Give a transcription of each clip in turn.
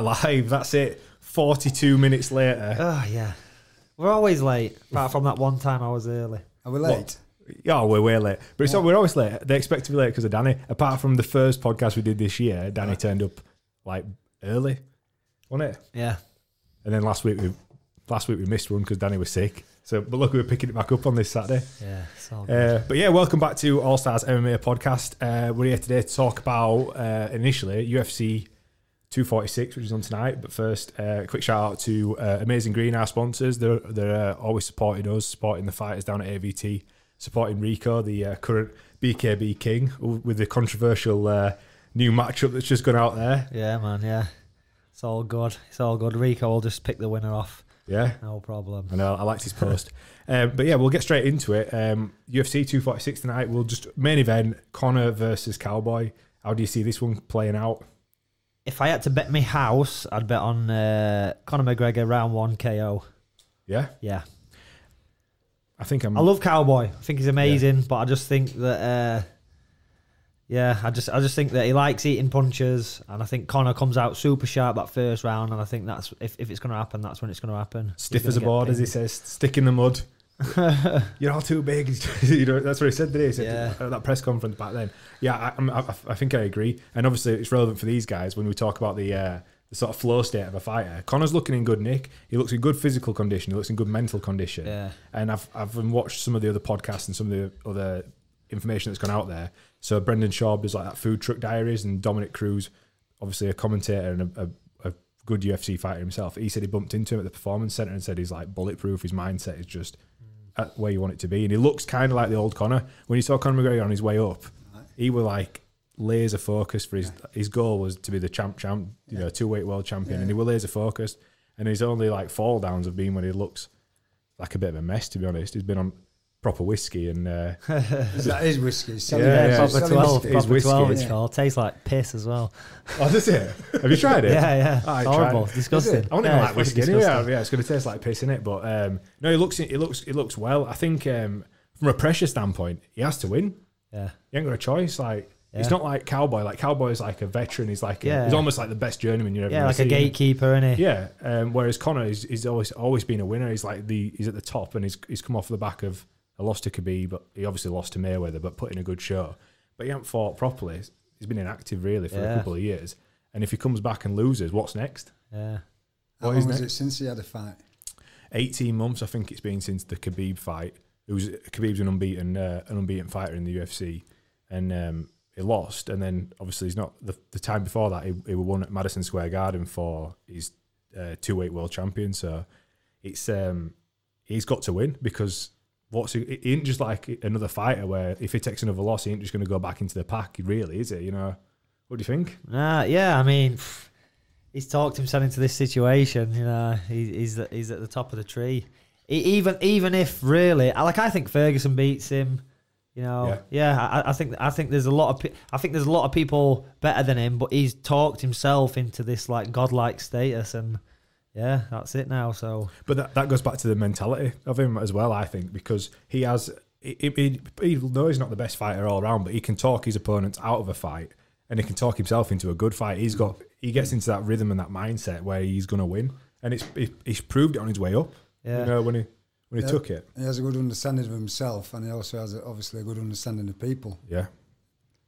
alive. That's it. 42 minutes later. Oh yeah, we're always late. Apart from that one time I was early. Are we late? Yeah, we're way late. But it's not, we're always late. They expect to be late because of Danny. Apart from the first podcast we did this year, Danny turned up like early, wasn't it? Yeah. And then last week we last week we missed one because Danny was sick. So, but look, we're picking it back up on this Saturday. Yeah. It's all good. Uh, but yeah, welcome back to All Stars MMA podcast. Uh, we're here today to talk about uh, initially UFC 246, which is on tonight. But first, uh, quick shout out to uh, Amazing Green, our sponsors. They're they're uh, always supporting us, supporting the fighters down at AVT, supporting Rico, the uh, current BKB king, with the controversial uh, new matchup that's just gone out there. yeah, man. Yeah. It's all good. It's all good. Rico will just pick the winner off. Yeah. No problem. I know, I liked his post. um, but yeah, we'll get straight into it. Um, UFC 246 tonight. We'll just main event Conor versus Cowboy. How do you see this one playing out? If I had to bet my house, I'd bet on uh, Conor McGregor round one KO. Yeah, Yeah. I think I'm. I love Cowboy. I think he's amazing, but I just think that uh, yeah, I just I just think that he likes eating punches, and I think Conor comes out super sharp that first round, and I think that's if, if it's going to happen, that's when it's going to happen. stiff as a board, as he says, stick in the mud. You're all too big. you know, that's what he said today. He said Yeah. at that press conference back then. Yeah, I, I, I think I agree. And obviously, it's relevant for these guys when we talk about the uh, the sort of flow state of a fighter. Conor's looking in good nick. He looks in good physical condition. He looks in good mental condition. Yeah. And I've I've watched some of the other podcasts and some of the other information that's gone out there. So Brendan Schaub is like that food truck diaries, and Dominick Cruz, obviously a commentator and a, a, a good UFC fighter himself. He said he bumped into him at the performance center and said he's like bulletproof. His mindset is just at where you want it to be, and he looks kind of like the old Conor. When you saw Conor McGregor on his way up, he was like laser focused for his his goal was to be the champ champ, you know, two weight world champion, and he was laser focused. And his only like fall downs have been when he looks like a bit of a mess. To be honest, he's been on proper whiskey and uh, that is whiskey. It's Yeah, yeah, Yeah, it's proper twelve. It's proper whiskey, twelve. It's yeah. called. Tastes like piss as well. oh, does it? Have you tried it? Yeah, yeah. I it's horrible. it. It's disgusting. I want to yeah, like it's whiskey fucking anyway. disgusting. Yeah, it's going to taste like piss in it. But um, no, he looks it looks it looks well. I think um, from a pressure standpoint, he has to win. Yeah. He ain't got a choice. Like Yeah. he's not like cowboy. Like cowboy is like a veteran. He's like a- Yeah. he's almost like the best journeyman you're ever Yeah, gonna like a gatekeeper, isn't he? Yeah. Um, whereas Conor is he's always always been a winner. He's like the he's at the top and he's he's come off the back of a loss to Khabib, but he obviously lost to Mayweather, but put in a good show. But he hasn't fought properly. He's been inactive really for a couple of years. And if he comes back and loses, what's next? Yeah. How What long is was next? it since he had a fight? 18 months, I think it's been since the Khabib fight. It was Khabib's an unbeaten, uh, an unbeaten fighter in the UFC, and um, he lost. And then obviously he's not the, the time before that he, he won at Madison Square Garden for his uh, two weight world champion. So it's um, he's got to win because what's he, he ain't just like another fighter where if he takes another loss, he ain't just going to go back into the pack. Really, is it? You know, what do you think? Nah, yeah, I mean, pff, he's talked himself into this situation. You know, he, he's at- he's at the top of the tree. E- even even if really, like I think Ferguson beats him. You know, yeah, I, I think I think there's a lot of pe- I think there's a lot of people better than him, but he's talked himself into this like godlike status, and yeah, that's it now. So But that, that goes back to the mentality of him as well, I think, because he has, he, he, he knows he's not the best fighter all around, but he can talk his opponents out of a fight and he can talk himself into a good fight. He's got, he gets into that rhythm and that mindset where he's going to win. And it's, he, he's proved it on his way up, yeah, you know, when he, when he Yeah. took it. He has a good understanding of himself, and he also has a, obviously a good understanding of people. Yeah.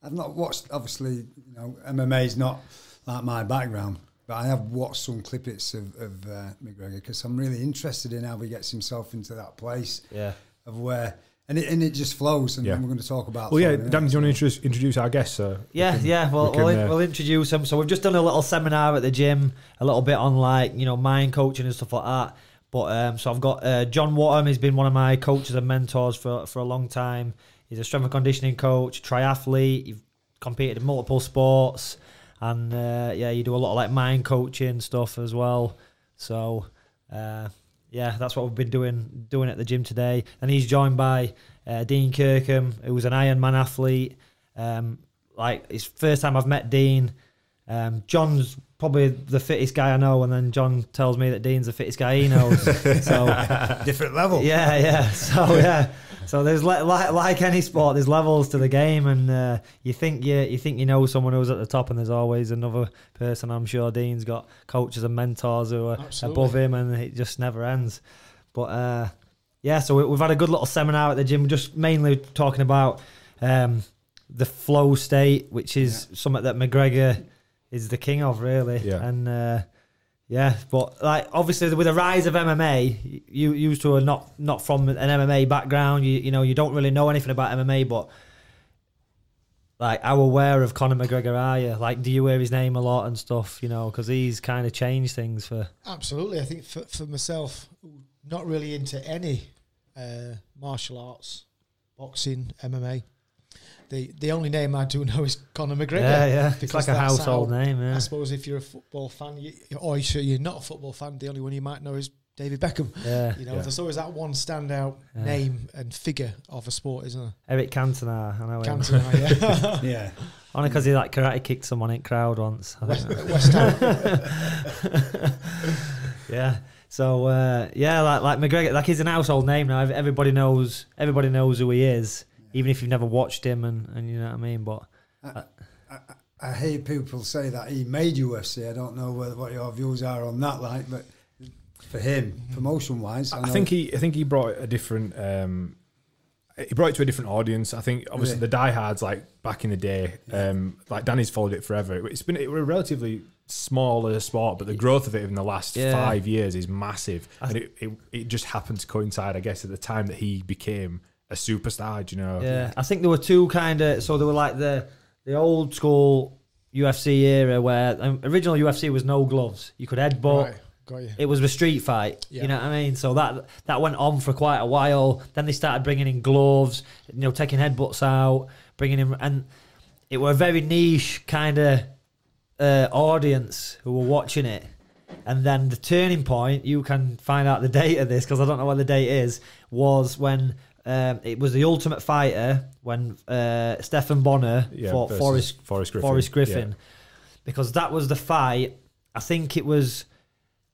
I've not watched, obviously, you know, MMA is not like my background, but I have watched some clippets of, of uh, McGregor because I'm really interested in how he gets himself into that place yeah. of where, and it, and it just flows, and Yeah. we're going to talk about. Well, yeah, fighting, Dan, do you want to introduce, introduce our guests? So we Yeah, can- yeah. Well, we can, we'll, uh, we'll introduce him. So we've just done a little seminar at the gym, a little bit on like you know mind coaching and stuff like that. But um, so I've got uh, John Waterham. He's been one of my coaches and mentors for for a long time. He's a strength and conditioning coach, triathlete. You've competed in multiple sports, and uh, yeah, you do a lot of like mind coaching stuff as well. So uh, yeah, that's what we've been doing doing at the gym today. And he's joined by uh, Dean Kirkham, who's an Ironman athlete. Um, like it's first time I've met Dean. Um, John's probably the fittest guy I know, and then John tells me that Dean's the fittest guy he knows. so different level. yeah, yeah. So yeah, So there's le- like like any sport, there's levels to the game, and uh, you think you you think you know someone who's at the top, and there's always another person. I'm sure Dean's got coaches and mentors who are Absolutely. above him, and it just never ends. But uh, yeah, so we, we've had a good little seminar at the gym, just mainly talking about um, the flow state, which is something that McGregor is the king of, really. Yeah. And uh, yeah, but like obviously with the rise of MMA, you used to are not not from an MMA background. You you know you don't really know anything about MMA, but like how aware of Conor McGregor are you? Like, do you hear his name a lot and stuff? You know, because he's kind of changed things for. Absolutely. I think for, for myself, not really into any uh, martial arts, boxing, MMA. The the only name I do know is Conor McGregor. Yeah, yeah. It's like a household how- name. I suppose if you're a football fan, you, or you sure you're not a football fan, the only one you might know is David Beckham. Yeah. You know, Yeah. there's always that one standout Yeah. name and figure of a sport, isn't there? Eric Cantona, I know him. Cantona, yeah. Yeah. Only because he like karate kicked someone in crowd once. West. West Ham. yeah. So uh, yeah, like like McGregor, like he's an household name now. Everybody knows. Everybody knows who he is, even if you've never watched him, and, and you know what I mean. But I, I, I hear people say that he made UFC. I don't know whether, what your views are on that, like, but for him, promotion wise, I think he, I think he brought a different, um, he brought it to a different audience. I think obviously Yeah. the diehards, like back in the day, um, like Danny's followed it forever. It's been it was a relatively smaller sport, but the growth of it in the last Yeah. five years is massive, and it, it it just happened to coincide, I guess, at the time that he became a superstar. do You know, yeah, I think there were two kind of. So there were like the the old school UFC era where um, original UFC was no gloves. You could headbutt. right, got you. It was a street fight. Yeah. You know what I mean? So that that went on for quite a while. Then they started bringing in gloves, you know, taking headbutts out, bringing in, and it were a very niche kind of uh, audience who were watching it. And then the turning point, you can find out the date of this because I don't know what the date is, was when um, it was the Ultimate Fighter when uh, Stephan Bonnar Yeah, fought Forrest Forrest Griffin. Forrest Griffin, because that was the fight. I think it was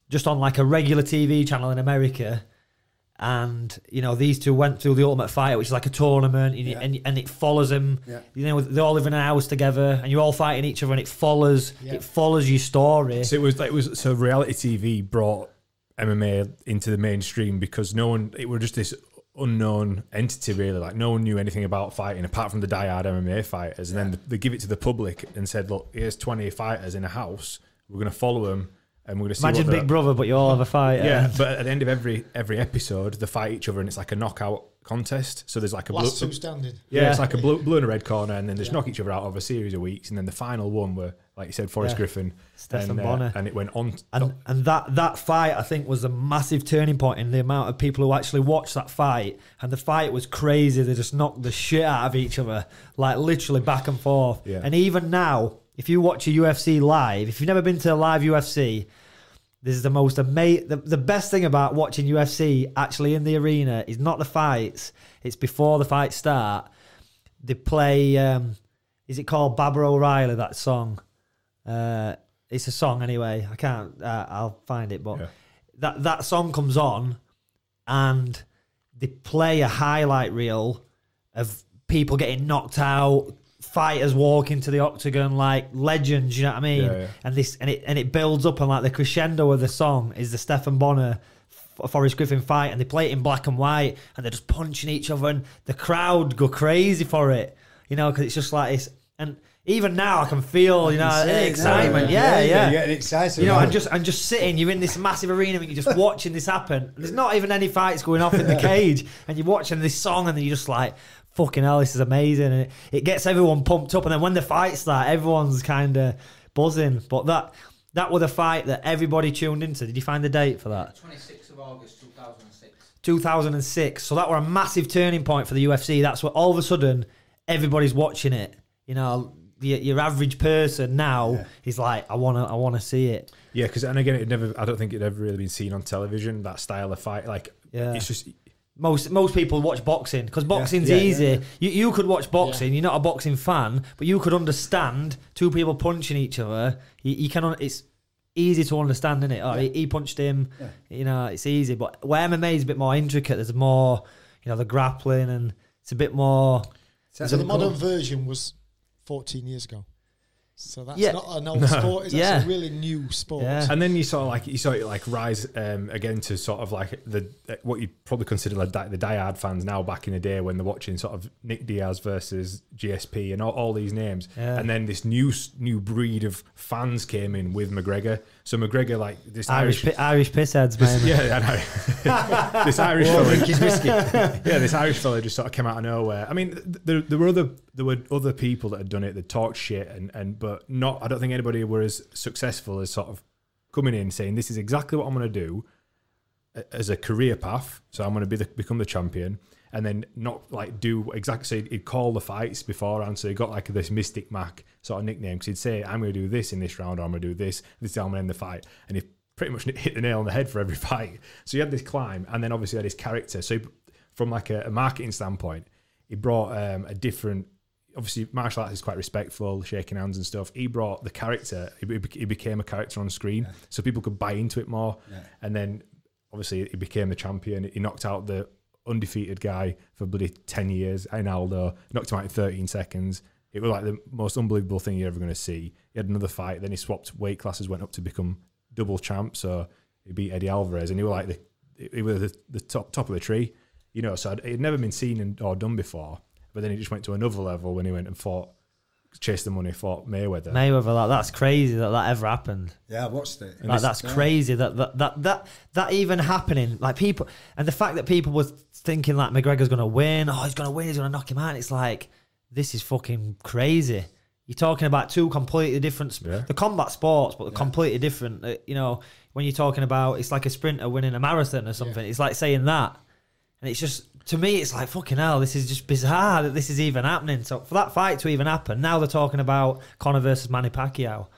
just on like a regular TV channel in America, and you know these two went through the Ultimate Fighter, which is like a tournament, and, Yeah. and, and it follows them. Yeah. You know, they all live in a house together, and you're all fighting each other, and it follows Yeah. it follows your story. So it was it was so reality TV brought MMA into the mainstream because no one it was just this unknown entity really. Like no one knew anything about fighting apart from the diehard MMA fighters. And then they give it to the public and said look here's 20 fighters in a house. We're going to follow them and we're going to see Imagine Big Brother, but you all have a fight. yeah uh, but at the end of every every episode they fight each other and it's like a knockout contest so there's like a Last blue, two standing. yeah, it's like a blue, blue and a red corner, and then they just Yeah. knock each other out over a series of weeks, and then the final one were, like you said, Forrest Yeah. Griffin, Stephan and, uh, and it went on. And and that that fight I think was a massive turning point in the amount of people who actually watched that fight. And the fight was crazy. They just knocked the shit out of each other, like literally back and forth. Yeah. And even now, if you watch a UFC live, if you've never been to a live UFC, this is the most amazing. The, the best thing about watching UFC actually in the arena is not the fights. It's before the fights start. They play. Um, is it called Baba O'Riley? That song. Uh, it's a song anyway. I can't. Uh, I'll find it, but Yeah. that that song comes on, and they play a highlight reel of people getting knocked out, fighters walk into the octagon like legends. You know what I mean? Yeah, yeah. And this and it and it builds up, and like the crescendo of the song is the Stephan Bonnar. Forrest Griffin fight, and they play it in black and white, and they're just punching each other, and the crowd go crazy for it, you know, because it's just like this. And even now, I can feel, you know, can see now. excitement. Yeah, yeah. You're getting excited. You know, about I'm just I'm just sitting. You're in this massive arena, and you're just watching this happen. There's not even any fights going off in the cage, and you're watching this song, and then you're just like, "Fucking hell, this is amazing!" And it, it gets everyone pumped up. And then when the fight start, everyone's kind of buzzing. But that that was a fight that everybody tuned into. Did you find the date for that? 26th of August 2006. 2006. So that were a massive turning point for the UFC. That's what all of a sudden everybody's watching it. You know, the, your average person now Yeah. is like, I wanna, I wanna see it. Yeah, because and again, it never. I don't think it ever really been seen on television. That style of fight, like Yeah. it's just Most most people watch boxing because boxing's Yeah, yeah, easy. yeah. You you could watch boxing. You're not a boxing fan, but you could understand two people punching each other. You, you can. It's easy to understand, isn't it? Oh, he, he punched him. Yeah. You know, it's easy. But where MMA is a bit more intricate, there's more. you know the grappling and it's a bit more. So So the modern version was 14 years ago. So that's Yeah. not an old sport. It's Yeah. actually a really new sport. Yeah. And then you saw like you saw it like rise um, again to sort of like the what you probably consider like di- the diehard fans now back in the day when they're watching sort of Nick Diaz versus GSP and all, all these names, Yeah. and then this new new breed of fans came in with McGregor. So McGregor like this Irish Irish, pi- Irish pissheads, man. yeah, I know. this Irish fella, yeah, this Irish fella just sort of came out of nowhere. I mean, th- there, there were other there were other people that had done it that talked shit and and but not. I don't think anybody were as successful as sort of coming in saying this is exactly what I'm going to do as a career path. So I'm going to be the, become the champion. And then not like do exactly. So he'd call the fights beforehand. So he got like this Mystic Mac sort of nickname because he'd say, "I'm going to do this in this round. Or I'm going to do this. This is how I'm going to end the fight." And he pretty much hit the nail on the head for every fight. So he had this climb, and then obviously had his character. So he, from like a, a marketing standpoint, he brought um, a different. Obviously, martial arts is quite respectful, shaking hands and stuff. He brought the character. He, he became a character on screen, so people could buy into it more. Yeah. And then, obviously, he became the champion. He knocked out the undefeated guy for bloody ten years, Ainaldo. Knocked him out in thirteen seconds. It was like the most unbelievable thing you're ever going to see. He had another fight. Then he swapped weight classes, went up to become double champ. So he beat Eddie Alvarez, and he was like the he was the, the top top of the tree. You know, so it had never been seen and, or done before. But then he just went to another level when he went and fought, chased the money, fought Mayweather. Mayweather, like that's crazy that that ever happened. Yeah, I watched it. Like that's Yeah. crazy that, that that that that even happening. Like people, and the fact that people were thinking like McGregor's going to win. Oh, he's going to win. He's going to knock him out. It's like this is fucking crazy. You're talking about two completely different, sp- Yeah. the combat sports, but they're completely different. Uh, You know, when you're talking about, it's like a sprinter winning a marathon or something. It's like saying that, and it's just to me, it's like fucking hell. This is just bizarre that this is even happening. So for that fight to even happen, now they're talking about Conor versus Manny Pacquiao.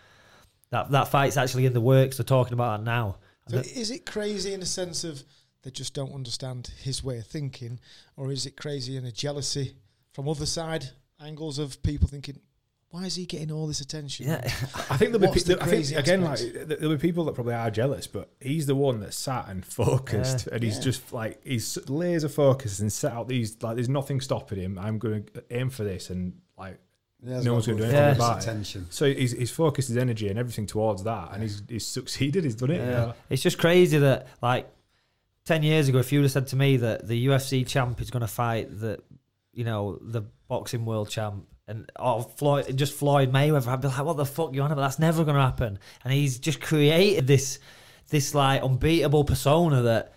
That that fight's actually in the works. They're talking about it now. So is it crazy in the sense of they just don't understand his way of thinking, or is it crazy in a jealousy from other side angles of people thinking, why is he getting all this attention? Yeah, I think there'll be, pe- the I think crazy again, like aspects? th- there'll be people that probably are jealous, but he's the one that sat and focused, Yeah. and he's Yeah. just like he's laser focused and set out these like. There's nothing stopping him. I'm going to aim for this, and like Yeah, No one's gonna do anything anything Yeah. about it. so he's, he's focused his energy and everything towards that, and he's he's succeeded. He's done it. you know? It's just crazy that like ten years ago, if you'd have said to me that the UFC champ is going to fight the, you know, the boxing world champ and oh Floyd, just Floyd Mayweather, I'd be like, what the fuck you on about? That's never going to happen. And he's just created this, this like unbeatable persona that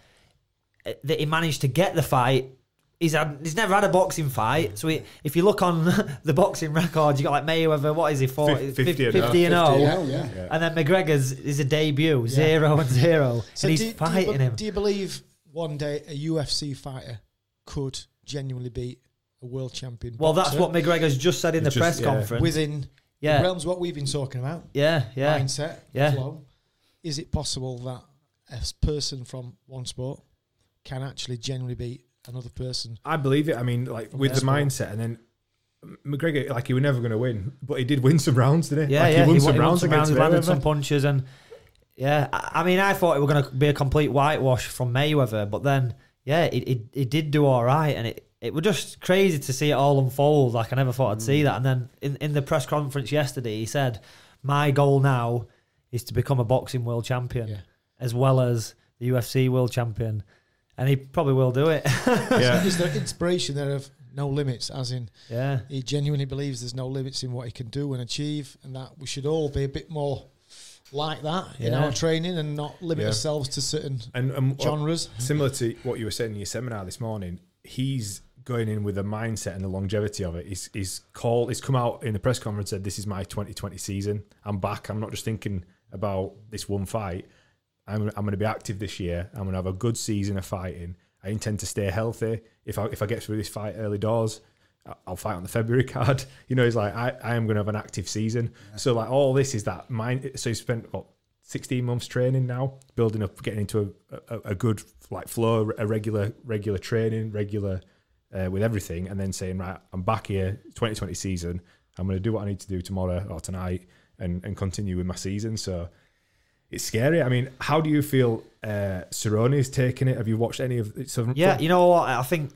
that he managed to get the fight. He's had, he's never had a boxing fight. So he, if you look on the boxing records, you got like Mayweather. What is he? 40, 50 50, and oh. 50 and 50 oh. hell, yeah. Yeah. And then McGregor's is a debut, zero and zero, So and he's do, do you fighting him. Do you believe one day a UFC fighter could genuinely beat a world champion? Well, that's boxer what McGregor's just said in He's the just- press yeah. conference. within the yeah, realms of what we've been talking about. yeah, yeah. mindset, Yeah. flow. Is it possible that a person from one sport can actually genuinely beat another person? I believe it. I mean, like with Yeah. the mindset, and then McGregor, like he was never going to win, but he did win some rounds, didn't he? Yeah, like, yeah. He won he some won- he won rounds some against rounds, landed some punches, and yeah. I, I mean, I thought it was going to be a complete whitewash from Mayweather, but then yeah, it, it, it did do all right, and it, it was just crazy to see it all unfold. Like I never thought I'd Mm. see that. And then in, in the press conference yesterday, he said, "My goal now is to become a boxing world champion, Yeah. as well as the UFC world champion." And he probably will do it. Yeah. Is there inspiration there of no limits, as in yeah. he genuinely believes there's no limits in what he can do and achieve, and that we should all be a bit more like that in our training and not limit Yeah. ourselves to certain And, and genres. similar to what you were saying in your seminar this morning, he's going in with the mindset and the longevity of it. He's, he's called, he's come out in the press conference and said, "This is my 2020 season. I'm back. I'm not just thinking about this one fight. I'm, I'm going to be active this year. I'm going to have a good season of fighting. I intend to stay healthy. If I if I get through this fight early doors." I'll fight on the February card. You know, he's like, I, I am going to have an active season. So, like, all this is that mind. So, he spent what 16 months training now, building up, getting into a, a, a good like flow, a regular regular training, regular uh, with everything, and then saying, right, I'm back here, 2020 season. I'm going to do what I need to do tomorrow or tonight, and and continue with my season. So it's scary. I mean, how do you feel? Uh, Cerrone's taking it. Have you watched any of? So Yeah, you know what? I think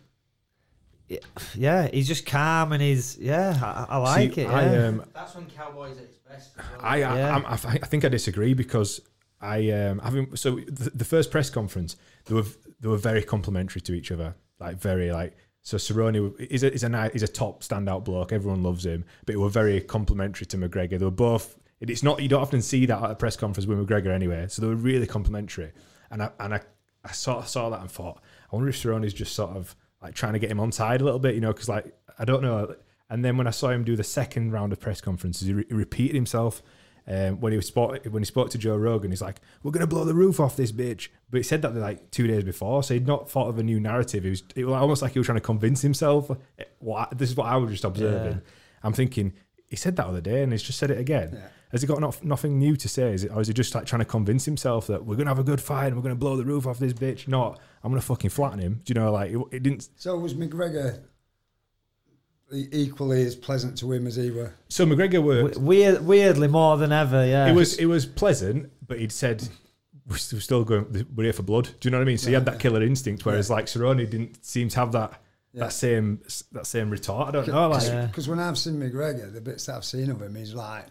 yeah, he's just calm and he's yeah, I, I like See, it. I, yeah. um, That's when Cowboys at its best. as well. I, I, Yeah. I'm- I, I think I disagree because I um having so the, the first press conference they were they were very complimentary to each other like very like so Cerrone is a is a a top standout bloke. Everyone loves him. But were very complimentary to McGregor. They were both it's not you don't often see that at a press conference with McGregor anyway. So they were really complimentary. And I and I, I sort of saw that and thought I wonder if Cerrone's just sort of like trying to get him on side a little bit you know because like I don't know. And then when I saw him do the second round of press conferences he, re- he repeated himself um, when he was spot, when he spoke to Joe Rogan, he's like, "We're gonna blow the roof off this bitch." But he said that like two days before, so he'd not thought of a new narrative. He was, it was almost like he was trying to convince himself. eh, What I- this is what I was just observing. Yeah. I'm thinking he said that other day, and he's just said it again. Yeah. Has he got not, nothing new to say? Is it, or is he just like trying to convince himself that we're gonna have a good fight and we're gonna blow the roof off this bitch? Not, I'm gonna fucking flatten him. Do you know? Like it, it didn't. So was McGregor equally as pleasant to him as he were? So McGregor were Weird, weirdly more than ever. Yeah, it was it was pleasant, but he'd said we're still going. We're here for blood. Do you know what I mean? So he had that killer instinct, whereas like Cerrone didn't seem to have that Yeah. that same that same retort. I don't know. Like Yeah. Because when I've seen McGregor, the bits that I've seen of him, he's like,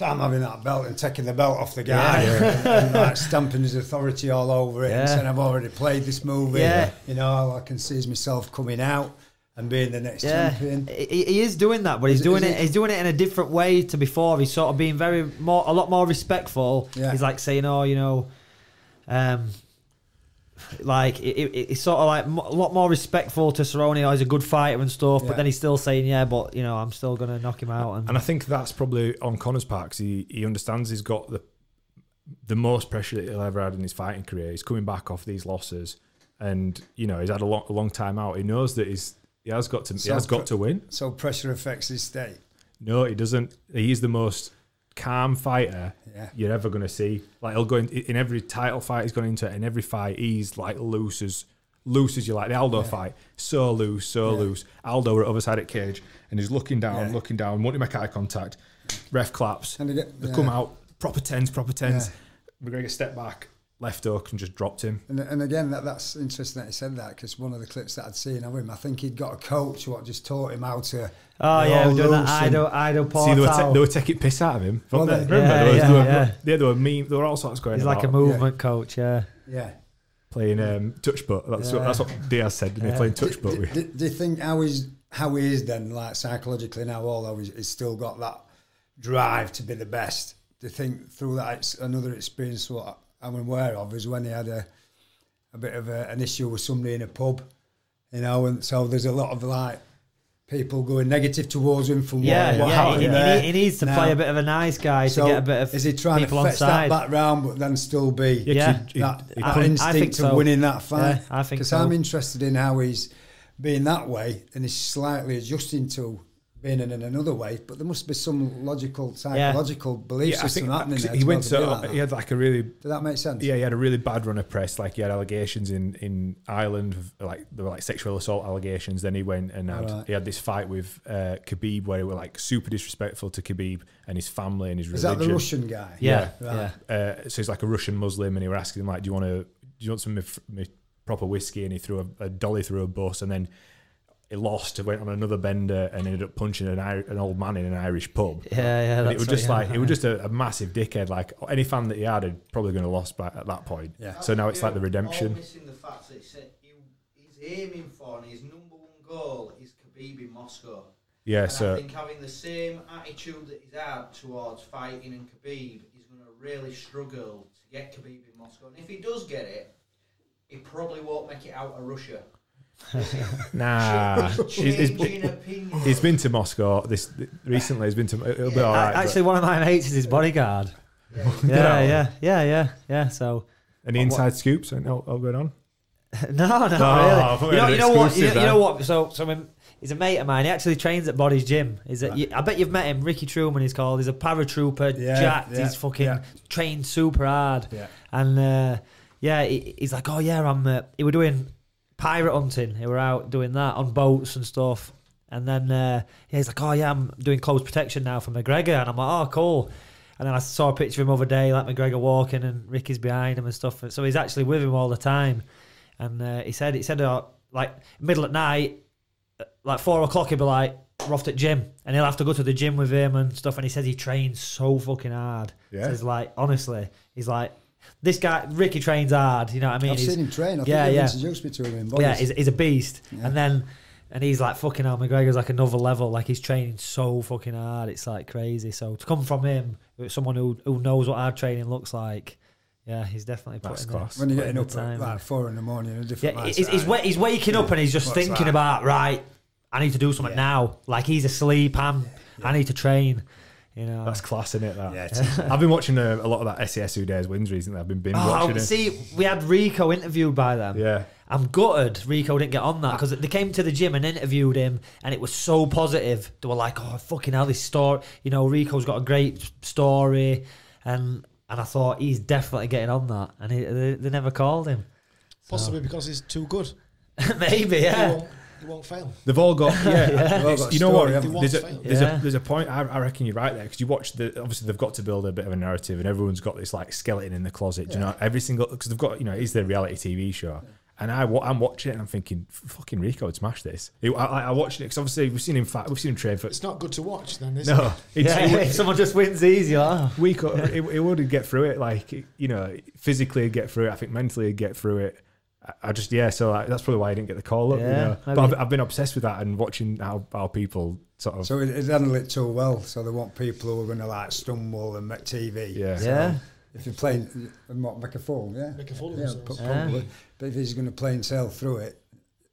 I'm having that belt and taking the belt off the guy and, and, like stamping his authority all over it and saying, I've already played this movie. Yeah. You know, all I can see is myself coming out and being the next Yeah, champion. he, he is doing that, but he's Is- doing is it. he- He's doing it in a different way to before. He's sort of being very more, a lot more respectful. Yeah. He's like saying, "Oh, you know, um, like it, it, it's sort of like a lot more respectful to Cerrone. Oh, he's a good fighter and stuff, Yeah. but then he's still saying, "Yeah, but you know, I'm still gonna knock him out." And, and I think that's probably on Conor's part 'cause he he understands he's got the the most pressure that he'll ever had in his fighting career. He's coming back off these losses, and you know he's had a long a long time out. He knows that he's he has got to he has got pr- to win. So pressure affects his state. No, he doesn't. He's the most calm fighter Yeah. you're ever going to see. Like he'll go in, in every title fight he's gone into, in every fight he's like loose as loose as you like. The Aldo fight, so loose, so Yeah. loose. Aldo were at other side of cage and he's looking down, Yeah. looking down, wanting to make eye contact. Ref claps. And they get- they yeah. come out proper tens, proper tens. McGregor step back, left hook, and just dropped him. And, and again, that, that's interesting that he said that because one of the clips that I'd seen of him, I think he'd got a coach who what just taught him how to. oh yeah, all we're doing that loose and- Ido, Ido See, they were, portal. ta- they were taking piss out of him. Were Remember? they? Remember? Yeah, there, was, yeah, there, were, yeah. yeah, there were meme. There were all sorts going He's about. like a movement coach. Yeah, Yeah. playing um, touch butt. That's what that's what Diaz said. Didn't he? Yeah. Playing touch do, butt. do, do, do you think how he's how he is then, like psychologically now, although he's, he's still got that drive to be the best? Do you think through that it's another experience what I'm aware of is when he had a a bit of a, an issue with somebody in a pub, you know, and so there's a lot of like people going negative towards him from yeah, what, what yeah. happened He, he there. need- he needs to Now, play a bit of a nice guy so to get a bit of is he trying to people fetch that side. back round, but then still be Yeah, 'cause Yeah. he- he- that, that I instinct think of so. winning that fight. Yeah, I think Because so. I'm interested in how he's being that way and he's slightly adjusting to being in another way. But there must be some logical, psychological belief Yeah, I system happening there. he went able to so do he had like a really Did that make sense? yeah he had a really bad run of press. Like he had allegations in in Ireland, of, like there were like sexual assault allegations. Then he went and had, Alright. he had this fight with uh, Khabib where he were like super disrespectful to Khabib and his family and his Is that the Russian guy? Yeah, Right. yeah. uh, so he's like a Russian Muslim, and he were asking him like, "Do you want to? Do you want some mif- mi- proper whiskey?" And he threw a, a dolly through a bus, and then he lost. Went on another bender and ended up punching an, an old man in an Irish pub. Yeah, yeah. And that's it was just yeah, like it was just a, a massive dickhead. Like any fan that he had, had probably going to lost by at that point. Yeah. So now it's like the All redemption. missing the fact that he said he, he's aiming for and his number one goal is Khabib in Moscow. Yeah. and I think having the same attitude that he's had towards fighting and Khabib, he's going to really struggle to get Khabib in Moscow. And if he does get it, he probably won't make it out of Russia. nah, he's, he's, he's been to Moscow this recently. He's been to. It'll be Yeah. all A- but- Actually, one of my mates is his bodyguard. Yeah. Yeah, yeah, yeah, yeah, yeah. So any inside scoops? Anything all, all going on? no, no, Oh, I thought we really. You know, you know what? You know, you know what? So, so um, he's a mate of mine. He actually trains at Body's gym. He's a, you- I bet you've met him. Ricky Truman. He's called. He's a paratrooper. Yeah, jacked. yeah, he's fucking yeah. trained super hard. Yeah. And uh, yeah, he, he's like, oh yeah, I'm. Uh, he were doing pirate hunting. He were out doing that on boats and stuff. And then uh, yeah, he's like, oh yeah, I'm doing close protection now for McGregor. And I'm like, oh cool. And then I saw a picture of him other day, like McGregor walking and Ricky's behind him and stuff. So he's actually with him all the time. And uh, he said, he said, uh, like middle at night, like four o'clock, he'd be like, "We're off to the gym," and he'll have to go to the gym with him and stuff. And he says he trains so fucking hard. Yeah. He's like, honestly, he's like, this guy Ricky trains hard. You know what I mean? I've He's- seen him train. I Yeah, think yeah. yeah, introduced me to him in yeah, he's, he's a beast. Yeah. And then, and he's like fucking hell. McGregor's like another level. Like he's training so fucking hard. It's like crazy. So to come from him, someone who who knows what hard training looks like, yeah, he's definitely That's putting the- class. when you're getting the up at like four in the morning in a different Yeah, he's, he's, he's waking up and he's just What's thinking that? about right. I need to do something Yeah. now. Like he's asleep. I'm. I need to train. You know. That's class, in it? That. Yeah. I've been watching a, a lot of that SAS Who Dares wins recently. I've been binge Oh, watching it. see, we had Rico interviewed by them. Yeah. I'm gutted Rico didn't get on that because they came to the gym and interviewed him, and it was so positive. They were like, "Oh, fucking hell, this story! You know, Rico's got a great story," and and I thought he's definitely getting on that, and he, they, they never called him. Possibly because he's too good. Maybe, yeah. won't, he won't fail. They've all got yeah. They've all got you know what? There's a, there's Yeah. a there's a point. I, I reckon you're right there because you watch the obviously they've got to build a bit of a narrative and everyone's got this like skeleton in the closet. do You know, every single because they've got you know it's their reality TV show. And I, I'm watching it and I'm thinking, fucking Rico would smash this. I, I, I watched it because obviously we've seen him fight, we've seen him train for. It's not good to watch then, is No, it? it's, yeah, it, if someone just wins easy. We could. it, it would get through it. Like you know, physically he'd get through it. I think mentally he'd get through it. I- I just yeah, so like, that's probably why I didn't get the call up. you Yeah, know? but. I've, I've been obsessed with that and watching how, how people sort of So it, it handled it too well. So they want people who are going to like stumble and make TV. Yeah. So Yeah. If you're playing, and what, make a fool, yeah. Make a fool of yeah, themselves. pro- probably. But if he's going to play and sail through it,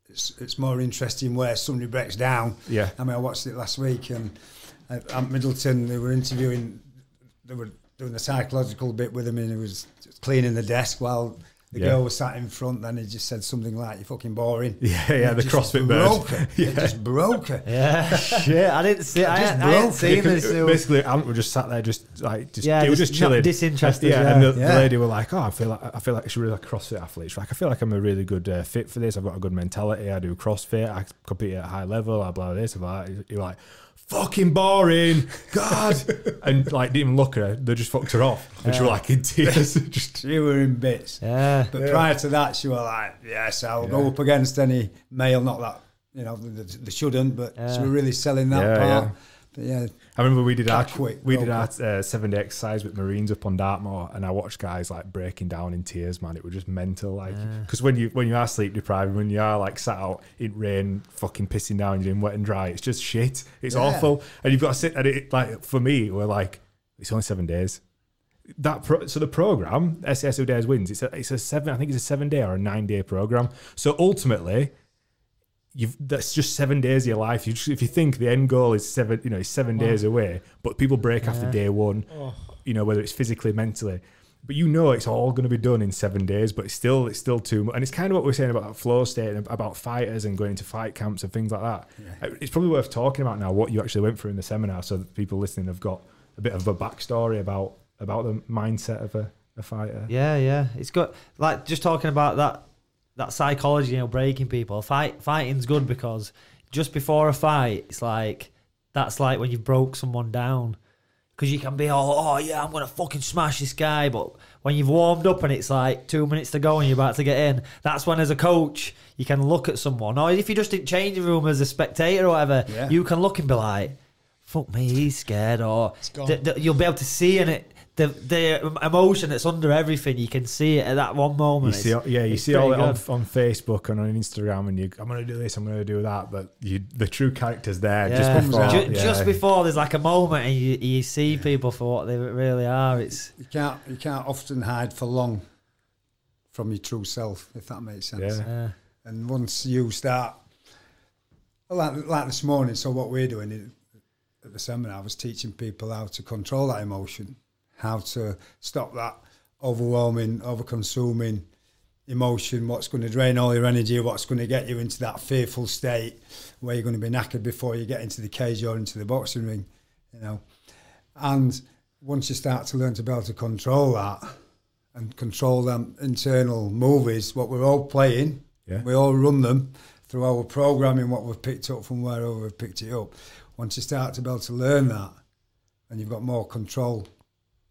it's it's more interesting where somebody breaks down. yeah. I mean, I watched it last week, and uh, at, Ant Middleton, they were interviewing, they were doing the psychological bit with him, and he was cleaning the desk while the Yeah. girl was sat in front. And he just said something like, "You're fucking boring." Yeah, yeah, And the it just CrossFit bird. broke her. It just broke her. Yeah, shit. I didn't see. I, just I hadn't broke seen Yeah, 'cause this. new- Basically, Ant was just sat there, just like, just Yeah, it was just just chilling, disinterested, Yeah, yeah. and the, the lady were like, "Oh, I feel like I feel like she's really like a CrossFit athlete." She's like, "I feel like I'm a really good uh, fit for this. I've got a good mentality. I do CrossFit. I compete at a high level. I blah this, blah." that." You're like, "Fucking boring, God!" and like didn't even look at her. They just fucked her off, and she was like in tears. just She were in bits. yeah. But prior to that, she was like, "Yes, I'll go up against any male." Not that you know they, they shouldn't, but she Yeah. was really selling that Yeah, part. yeah. But yeah, I remember we did our quick, we did our uh, seven day exercise with Marines up on Dartmoor, and I watched guys like breaking down in tears. Man, it was just mental. Like, because when you when you are sleep deprived, when you are like sat out in rain, fucking pissing down, you're doing wet and dry. It's just shit. It's Yeah. awful, and you've got to sit at it. Like for me, we're like, it's only seven days. That pro- so the program SAS Days wins. It's a it's a seven. I think it's a seven day or a nine day program. So ultimately, you've that's just seven days of your life. You just, if you think the end goal is seven, you know, it's seven days away, but people break after day one. Oh. You know, whether it's physically, mentally, but you know it's all going to be done in seven days. But it's still it's still too much, and it's kind of what we're saying about that flow state and about fighters and going into fight camps and things like that. Uh, It's probably worth talking about now what you actually went through in the seminar, so that people listening have got a bit of a backstory about about the mindset of a, a fighter. Yeah, yeah. It's good. Like just talking about that that psychology, you know, breaking people. Fight fighting's good because just before a fight, it's like that's like when you broke someone down. Because you can be all, oh yeah, I'm gonna fucking smash this guy, but when you've warmed up and it's like two minutes to go and you're about to get in, that's when as a coach you can look at someone, or if you're just in changing room as a spectator or whatever, Yeah. you can look and be like, fuck me, he's scared, or th- th- you'll be able to see in it the the emotion that's under everything. You can see it at that one You moment. see, It's- yeah, you see all it on, on Facebook and on Instagram, and you, I'm going to do this, I'm going to do that, but you, the true character's there Yeah. just before. Ju- yeah. just before there's like a moment and you, you see people for what they really are. It's you can't you can't often hide for long from your true self, if that makes sense. Yeah. uh, And once you start, well, like, like this morning, so what we're doing is, at the seminar, I was teaching people how to control that emotion, how to stop that overwhelming, over-consuming emotion, what's going to drain all your energy, what's going to get you into that fearful state where you're going to be knackered before you get into the cage or into the boxing ring, you know. And once you start to learn to be able to control that and control them internal movies, what we're all playing, Yeah. we all run them through our programming, what we've picked up from wherever we've picked it up. Once you start to be able to learn that, and you've got more control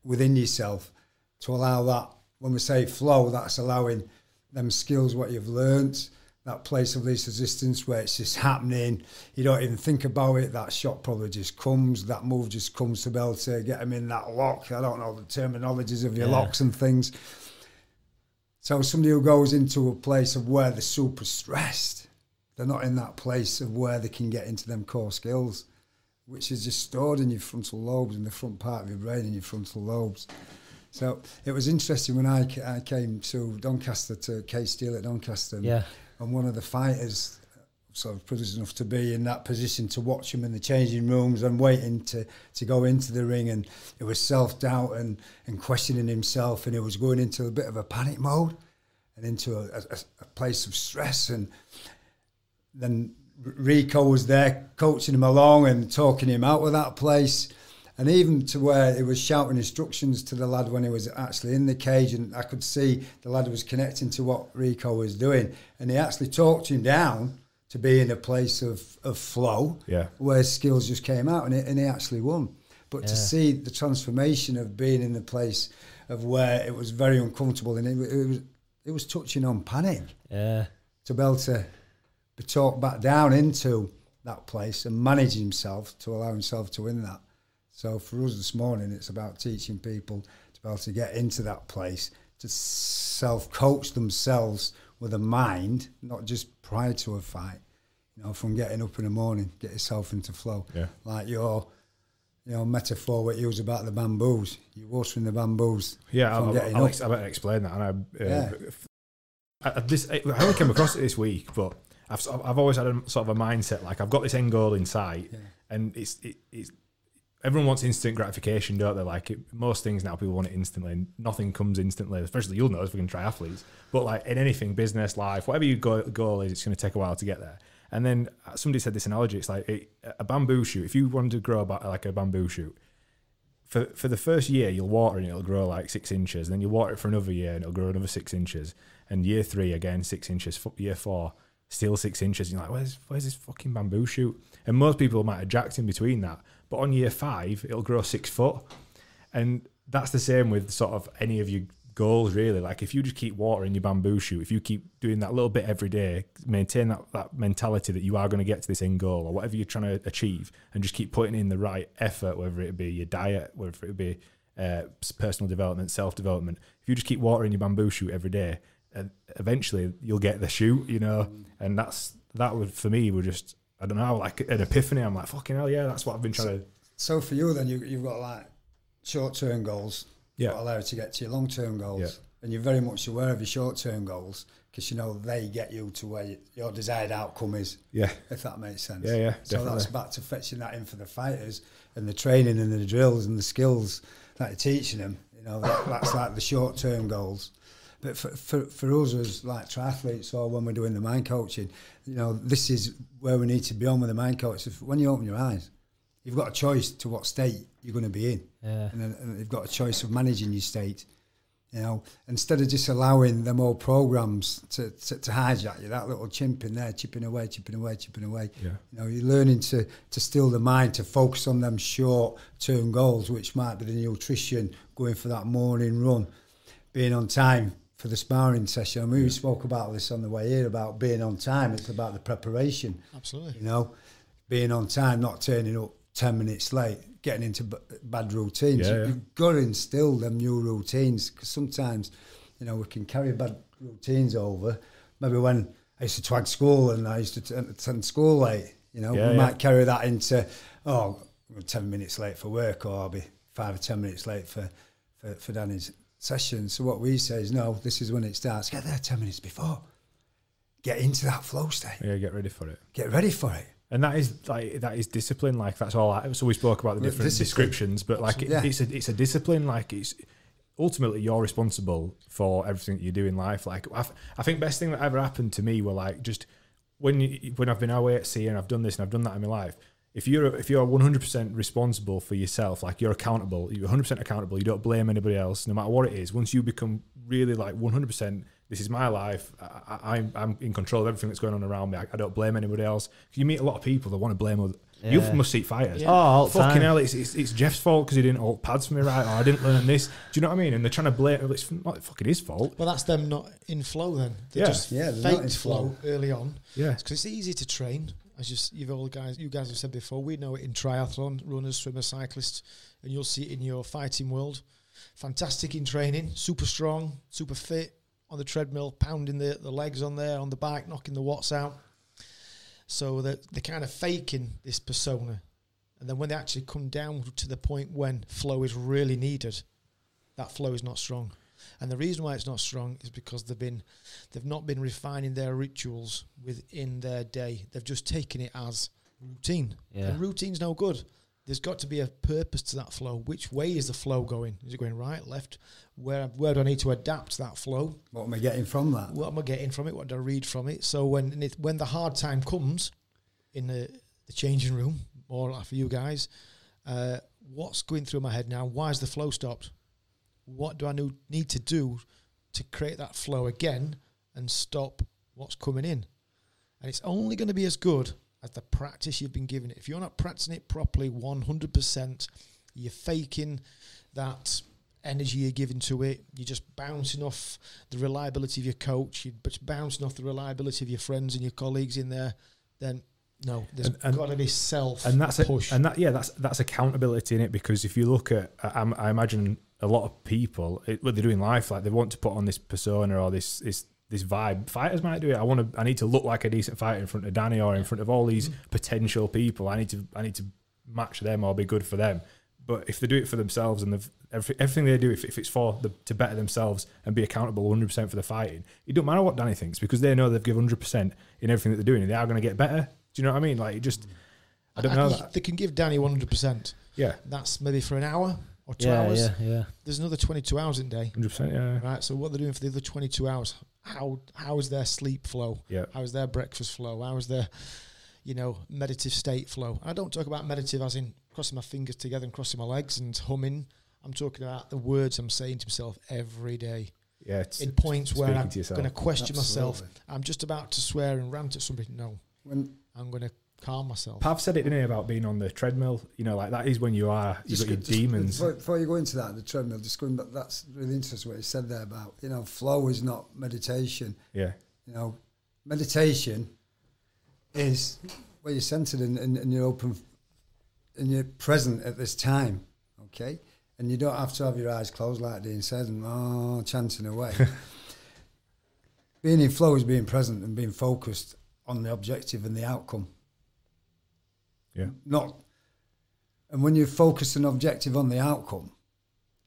within yourself to allow that, when we say flow, that's allowing them skills, what you've learnt, that place of least resistance where it's just happening. You don't even think about it. That shot probably just comes. That move just comes to be able to get them in that lock. I don't know the terminologies of your Yeah. locks and things. So somebody who goes into a place of where they're super stressed, they're not in that place of where they can get into them core skills, which is just stored in your frontal lobes, in the front part of your brain, in your frontal lobes. So it was interesting when I, I came to Doncaster to Cage Steel at Doncaster, Yeah. and one of the fighters sort of privileged enough to be in that position to watch him in the changing rooms and waiting to, to go into the ring and it was self-doubt and, and questioning himself and it was going into a bit of a panic mode and into a, a, a place of stress and then Rico was there coaching him along and talking him out of that place and even to where he was shouting instructions to the lad when he was actually in the cage and I could see the lad was connecting to what Rico was doing and he actually talked him down to be in a place of, of flow Yeah. where skills just came out and, it, and he actually won but to see the transformation of being in the place of where it was very uncomfortable and it, it was it was touching on panic Yeah. to be able to be talked back down into that place and manage himself to allow himself to win that. So for us this morning, it's about teaching people to be able to get into that place, to self-coach themselves with a mind, not just prior to a fight. You know, from getting up in the morning, get yourself into flow. Yeah. Like your, you know, metaphor what you use about the bamboos. You're watering the bamboos. Yeah, I'll, getting I'll, up. ex- I better explain that. And I, uh, Yeah. I, I- this, I only came across it this week, but I've, sort of- I've always had a sort of a mindset like I've got this end goal in sight, Yeah. and it's it, it's everyone wants instant gratification, don't they? Like it, most things now, people want it instantly. and Nothing comes instantly. Especially you'll know if we can try athletes, but like in anything, business, life, whatever your go- goal is, it's going to take a while to get there. And then uh, somebody said this analogy. It's like it, a bamboo shoot. If you wanted to grow about like a bamboo shoot, for for the first year you'll water and it'll grow like six inches. Then you water it for another year and it'll grow another six inches. And year three again six inches. Year four still six inches. And you're like, where's where's this fucking bamboo shoot? And most people might have jacked in between that. But on year five it'll grow six foot. And that's the same with sort of any of your goals really. Like if you just keep watering your bamboo shoot, if you keep doing that little bit every day, maintain that, that mentality that you are going to get to this end goal or whatever you're trying to achieve and just keep putting in the right effort, whether it be your diet, whether it be uh, personal development, self-development. If you just keep watering your bamboo shoot every day, eventually you'll get the shoot, you know, and that's, that would, for me, would just, I don't know, like an epiphany. I'm like, fucking hell, yeah, that's what I've been trying to, So for you, then you, you've got like short-term goals. Yeah. Allow you to get to your long-term goals, Yeah. and you're very much aware of your short-term goals because you know they get you to where you, your desired outcome is. yeah, If that makes sense. Yeah, yeah, So that's back to fetching that in for the fighters and the training and the drills and the skills that you're teaching them. You know, that, that's like the short-term goals. But for, for, for us as like triathletes or when we're doing the mind coaching, you know, this is where we need to be on with the mind coach. If, when you open your eyes, you've got a choice to what state you're going to be in. Yeah. And, then, and you've got a choice of managing your state. You know, instead of just allowing them old programs to, to, to hijack you, that little chimp in there, chipping away, chipping away, chipping away. Yeah. You know, you're learning to, to still the mind, to focus on them short term goals, which might be the nutrition, going for that morning run, being on time for the sparring session. I mean, we spoke about this on the way here about being on time. It's about the preparation Absolutely. you know, being on time, not turning up 10 minutes late, getting into b- bad routines. Yeah, You- yeah. You've got to instill them new routines because sometimes, you know, we can carry bad routines over. Maybe when I used to twag school and I used to t- attend school late, you know, Yeah, we yeah. might carry that into, oh, I'm 10 minutes late for work or I'll be five or 10 minutes late for, for, for Danny's session. So what we say is, no, this is when it starts. Get there 10 minutes before. Get into that flow state. yeah, get ready for it. Get ready for it. And that is like that is discipline. Like that's all. I, so we spoke about the different discipline. descriptions, but like it, Yeah. it's a it's a discipline. Like it's ultimately you're responsible for everything that you do in life. Like I, I think best thing that ever happened to me were like just when you, when I've been away at sea and I've done this and I've done that in my life. If you're if you're 100% responsible for yourself, like you're accountable, you're 100% accountable. You don't blame anybody else, no matter what it is. Once you become really like 100%, this is my life. I, I, I'm I'm in control of everything that's going on around me. I, I don't blame anybody else. You meet a lot of people that want to blame other. You must see fighters. Oh, all the Fucking time. hell, it's, it's, it's Jeff's fault because he didn't hold pads for me right, or I didn't learn this. Do you know what I mean? And they're trying to blame. It's not fucking his fault. Well, that's them not in flow then. They Yeah. just Yeah, they're not in faked flow flow. early on. Yeah, because it's easy to train. As you, you've all guys, you guys have said before, we know it in triathlon, runners, swimmers, cyclists, and you'll see it in your fighting world. Fantastic in training, super strong, super fit on the treadmill, pounding the, the legs on there, on the bike, knocking the watts out. So they're, they're kind of faking this persona. And then when they actually come down to the point when flow is really needed, that flow is not strong. And the reason why it's not strong is because they've been they've not been refining their rituals within their day. They've just taken it as routine. Yeah. And routine's no good. There's got to be a purpose to that flow. Which way is the flow going? Is it going right, left? Where where do I need to adapt that flow? What am I getting from that? What am I getting from it? What do I read from it? So when and it, when the hard time comes in the, the changing room, or like for you guys, uh, what's going through my head now? Why is the flow stopped? What do I need to do to create that flow again and stop what's coming in? And it's only going to be as good as the practice you've been giving it. If you're not practicing it properly, 100%, you're faking that energy you're giving to it. You're just bouncing off the reliability of your coach. You're just bouncing off the reliability of your friends and your colleagues in there. Then no, there's And- and- got to be self and that's a, and that yeah, that's that's accountability in it because if you look at, I, I imagine a lot of people, it, what they do in life, like they want to put on this persona or this this this vibe. Fighters might do it. I want to. I need to look like a decent fighter in front of Danny or in front of all these mm-hmm. potential people. I need to. I need to match them or be good for them. But if they do it for themselves and they've, every, everything they do, if, if it's for the, to better themselves and be accountable 100% for the fighting, it don't matter what Danny thinks because they know they've given 100% in everything that they're doing and they are going to get better. Do you know what I mean? Like, it just, mm. I don't know think that. They can give Danny 100%. Yeah, That's maybe for an hour or two Yeah, hours. yeah, yeah. There's another 22 hours in a day. 100%. Yeah. Right, so what they're doing for the other 22 hours, how how is their sleep flow? Yeah. How is their breakfast flow? How is their, you know, meditative state flow? I don't talk about meditative as in crossing my fingers together and crossing my legs and humming. I'm talking about the words I'm saying to myself every day. Yeah. It's, In points where I'm going to question myself. I'm just about to swear and rant at somebody. No, When I'm going to calm myself. Pav said it, didn't he, about being on the treadmill? You know, like that is when you are, you've Just got your just demons. Before, before you go into that, the treadmill, just going back, that's really interesting what you said there about, you know, flow is not meditation. Yeah. You know, meditation is where you're centered and, and, and you're open and you're present at this time, okay? And you don't have to have your eyes closed, like Dean said, and oh, chanting away. being in flow is being present and being focused on the objective and the outcome. Yeah. Not, and when you focus an objective on the outcome,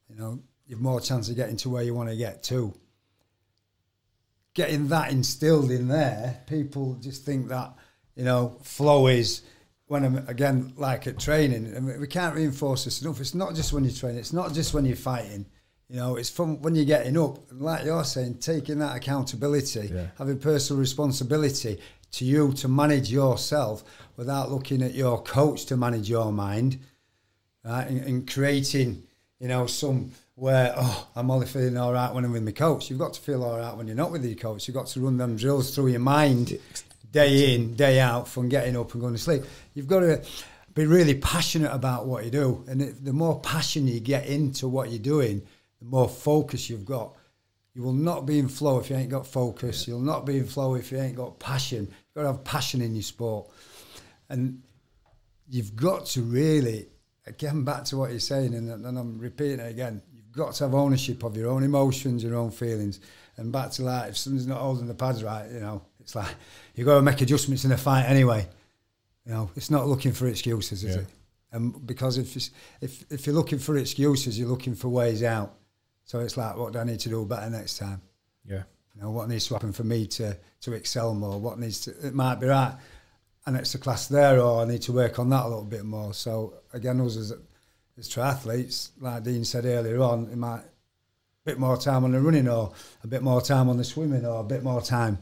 you know, you've more chance of getting to where you want to get to. Getting that instilled in there, people just think that, you know, flow is when I'm again like at training, and we can't reinforce this enough. It's not just when you're training, it's not just when you're fighting. You know, it's from when you're getting up, like you're saying, taking that accountability, Yeah. having personal responsibility to you to manage yourself without looking at your coach to manage your mind, right? And, and creating, you know, some where oh, I'm only feeling all right when I'm with my coach. You've got to feel all right when you're not with your coach. You've got to run them drills through your mind, day in, day out, from getting up and going to sleep. You've got to be really passionate about what you do, and the more passion you get into what you're doing, the more focus you've got. You will not be in flow if you ain't got focus. You'll not be in flow if you ain't got passion. Got to have passion in your sport. And you've got to really, again, back to what you're saying, and, and I'm repeating it again, you've got to have ownership of your own emotions, your own feelings. And back to like, if somebody's not holding the pads right, you know, it's like you've got to make adjustments in a fight anyway. You know, it's not looking for excuses, is Yeah. it? And because if, it's, if if you're looking for excuses, you're looking for ways out. So it's like, what do I need to do better next time? Yeah. You know, what needs to happen for me to to excel more? What needs to? It might be right, an extra class there, or I need to work on that a little bit more. So again, us as as triathletes, like Dean said earlier on, it might a bit more time on the running, or a bit more time on the swimming, or a bit more time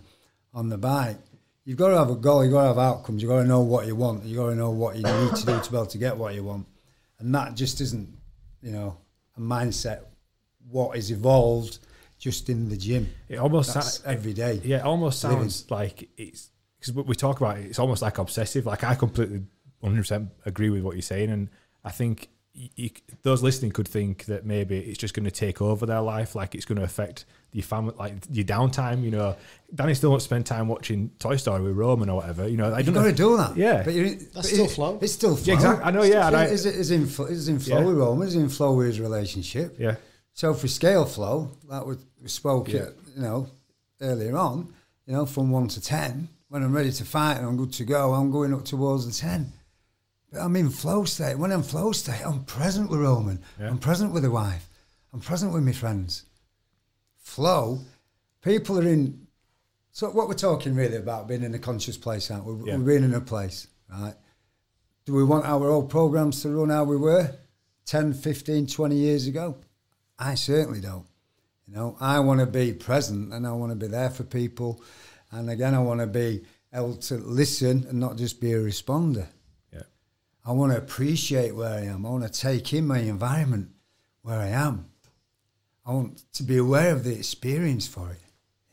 on the bike. You've got to have a goal. You've got to have outcomes. You've got to know what you want. You've got to know what you need to do to be able to get what you want. And that just isn't, you know, a mindset. What is evolved just in the gym. It almost That's sa- every day. yeah, it almost sounds like it's because we talk about it. It's almost like obsessive. Like I completely, one hundred percent agree with what you're saying, and I think y you, those listening could think that maybe it's just going to take over their life, like it's going to affect your family, like your downtime. You know, Danny still wants to spend time watching Toy Story with Roman or whatever. You know, I don't got know. to do that. Yeah. but you're, That's but still it- flow. It's still flow. Yeah, exactly. I know, It's yeah, still- I- Is it is in flow? Is in flow Yeah. with Roman? Is in flow with his relationship? Yeah, So for scale flow, that we we spoke Yeah. it, you know, earlier on, you know, from one to ten. When I'm ready to fight and I'm good to go, I'm going up towards the ten. But I'm in flow state. When I'm flow state, I'm present with Roman. Yeah. I'm present with the wife. I'm present with my friends. Flow, people are in. So what we're talking really about being in a conscious place, aren't we? Yeah. We're being in a place, right? Do we want our old programs to run how we were 10, 15, 20 years ago? I certainly don't. You know, I want to be present and I want to be there for people. And again, I want to be able to listen and not just be a responder. yeah, I want to appreciate where I am. I want to take in my environment where I am. I want to be aware of the experience for it.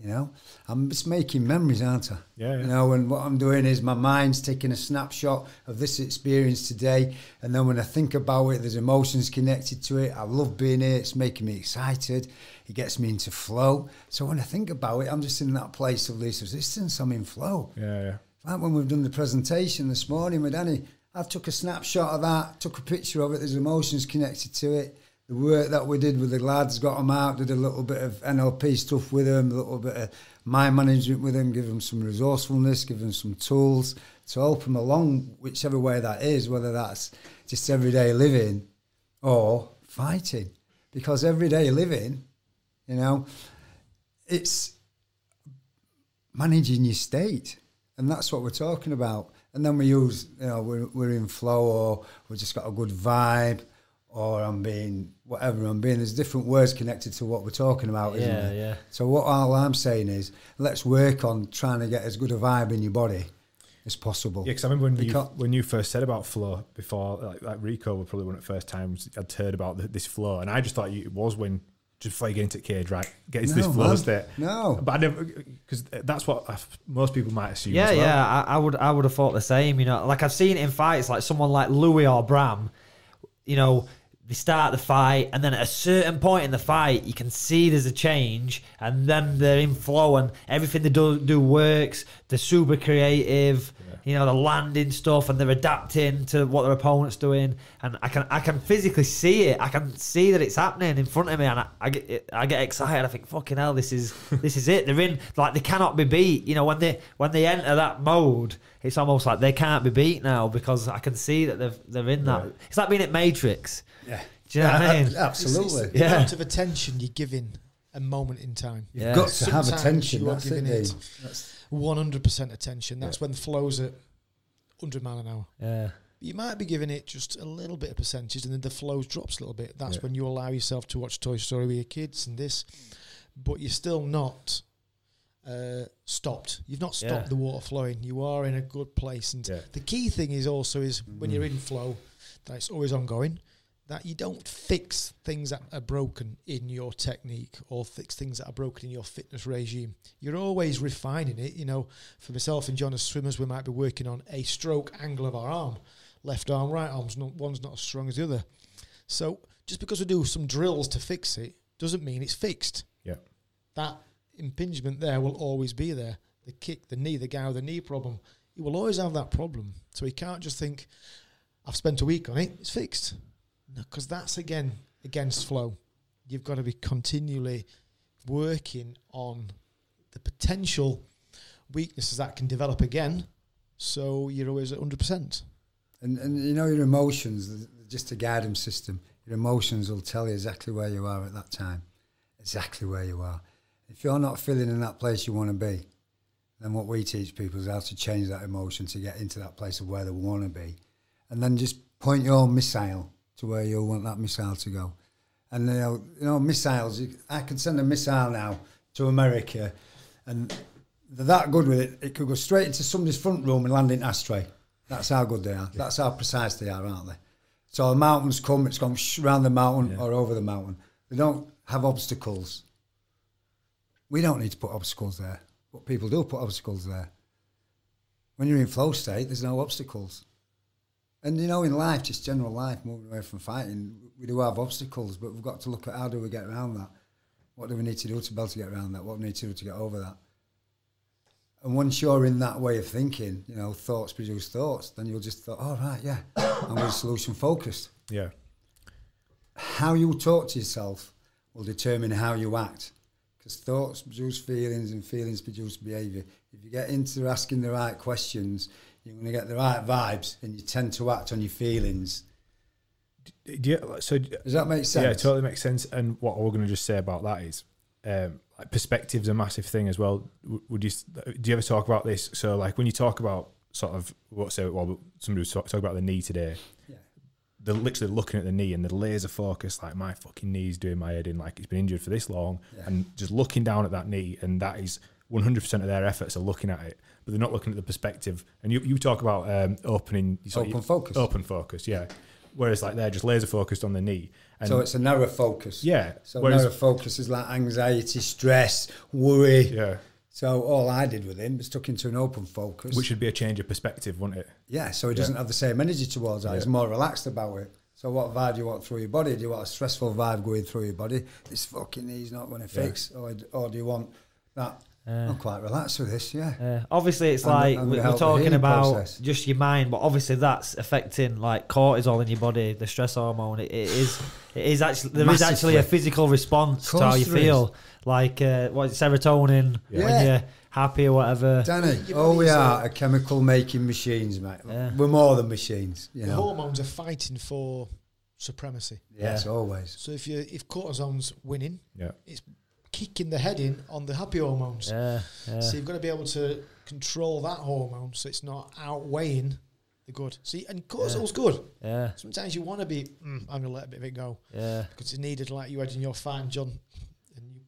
You know, I'm just making memories, aren't I? Yeah, yeah. You know, and what I'm doing is my mind's taking a snapshot of this experience today, and then when I think about it, there's emotions connected to it. I love being here. It's making me excited. It gets me into flow. So when I think about it, I'm just in that place of least resistance. I'm in flow. yeah, yeah. Like when we've done the presentation this morning with Danny, I took a snapshot of that, took a picture of it. There's emotions connected to it. The work that we did with the lads, got them out, did a little bit of NLP stuff with them, a little bit of mind management with them, give them some resourcefulness, give them some tools to help them along, whichever way that is, whether that's just everyday living or fighting. Because everyday living, you know, it's managing your state. And that's what we're talking about. And then we use, you know, we're, we're in flow or we've just got a good vibe or I'm being whatever I'm being. There's different words connected to what we're talking about, isn't Yeah, there? yeah. So what all I'm saying is let's work on trying to get as good a vibe in your body as possible. Yeah, because I remember when you when you first said about flow before, like, like Rico was probably one of the first times I'd heard about th this flow, and I just thought you, it was when just before you get into the cage, right, get into this flow man. state. No. but I never because that's what I, most people might assume. Yeah, as well. yeah, I, I would, I would have thought the same. You know, like I've seen it in fights, like someone like Louis or Bram. You know, they start the fight, and then at a certain point in the fight, you can see there's a change, and then they're in flow, and everything they do do works. They're super creative. You know, they're landing stuff, and they're adapting to what their opponent's doing, and I can, I can physically see it. I can see that it's happening in front of me, and I, I get, I get excited. I think, fucking hell, this is, this is it. They're in, like they cannot be beat. You know, when they, when they enter that mode, it's almost like they can't be beat now because I can see that they're, they're in that. Right. It's like being at Matrix. Yeah. Do you know what I mean? Absolutely. It's, the Yeah. amount of attention you're giving a moment in time. You've Yeah. got to have attention. you are That's giving it- 100% attention. That's when the flow's at 100 mile an hour. Yeah. You might be giving it just a little bit of percentage and then the flow drops a little bit. That's Yeah. when you allow yourself to watch Toy Story with your kids and this, but you're still not uh, stopped. You've not stopped Yeah. the water flowing. You are in a good place. And Yeah. the key thing is also is when Mm. you're in flow, that it's always ongoing. That you don't fix things that are broken in your technique or fix things that are broken in your fitness regime. You're always refining it. You know, for myself and John as swimmers, we might be working on a stroke angle of our arm. Left arm, right arm's not one's not as strong as the other. So just because we do some drills to fix it doesn't mean it's fixed. Yeah. That impingement there will always be there. The kick, the knee, the guy with the knee problem, he will always have that problem. So he can't just think, I've spent a week on it, it's fixed. Because that's again against flow. You've got to be continually working on the potential weaknesses that can develop again. So you're always at 100%. And, and you know your emotions, just a guidance system. Your emotions will tell you exactly where you are at that time, exactly where you are. If you're not feeling in that place you want to be, then what we teach people is how to change that emotion to get into that place of where they want to be, and then just point your missile to where you want that missile to go. And you know, you know missiles. You, I can send a missile now to America, and they're that good with it. It could go straight into somebody's front room and land in ashtray. That's how good they are. That's how precise they are, aren't they? So the mountains come, it's gone sh- around the mountain or over the mountain. They don't have obstacles. We don't need to put obstacles there, but people do put obstacles there. When you're in flow state, there's no obstacles. And you know, in life, just general life, moving away from fighting, we do have obstacles, but we've got to look at how do we get around that. What do we need to do to be able to get around that? What do we need to do to get over that? And once you're in that way of thinking, you know, thoughts produce thoughts, then you'll just thought, oh, right, yeah, I'm solution focused. Yeah. How you talk to yourself will determine how you act. Because thoughts produce feelings and feelings produce behaviour. If you get into asking the right questions, you're going to get the right vibes and you tend to act on your feelings. Do you, so Does that make sense? Yeah, it totally makes sense. And what we're going to just say about that is, um, like perspective's a massive thing as well. Would you do you ever talk about this? So like when you talk about sort of what say well somebody was talk- talking about the knee today. Yeah. They're literally looking at the knee and they're laser focus, like my fucking knee's doing my head in, like it's been injured for this long, Yeah. and just looking down at that knee, and that is 100% of their efforts are looking at it, but they're not looking at the perspective. And you, you talk about um, opening, of- Open focus. open focus, yeah. Whereas like they're just laser focused on the knee, and so it's a narrow focus. yeah. So whereas, narrow focus is like anxiety, stress, worry. yeah, So all I did with him was took him to an open focus. which would be a change of perspective, wouldn't it? Yeah, so he doesn't have the same energy towards that. He's more relaxed about it. So what vibe do you want through your body? Do you want a stressful vibe going through your body? This fucking knee's not going to Yeah. fix. Or, or do you want that? Yeah. I'm quite relaxed with this, yeah. Uh, obviously, it's And- like and we- we we're talking about process. just your mind, but obviously that's affecting like cortisol in your body, the stress hormone. It, it is, it is actually there is actually a physical response to how you there feel, like uh, what is it, serotonin Yeah. when you're happy or whatever. Danny, Your all we body's, are uh, are chemical making machines, mate. Yeah. We're more than machines, you The know. hormones are fighting for supremacy. Yes, Yeah. always. So if you if cortisone's winning, Yeah. it's kicking the head in on the happy hormones. Yeah, yeah, So you've got to be able to control that hormone so it's not outweighing the good. See, and cortisol's good. yeah, Sometimes you want to be, mm, I'm going to let a bit of it go yeah, because it's needed, like you had in your fight, John, and you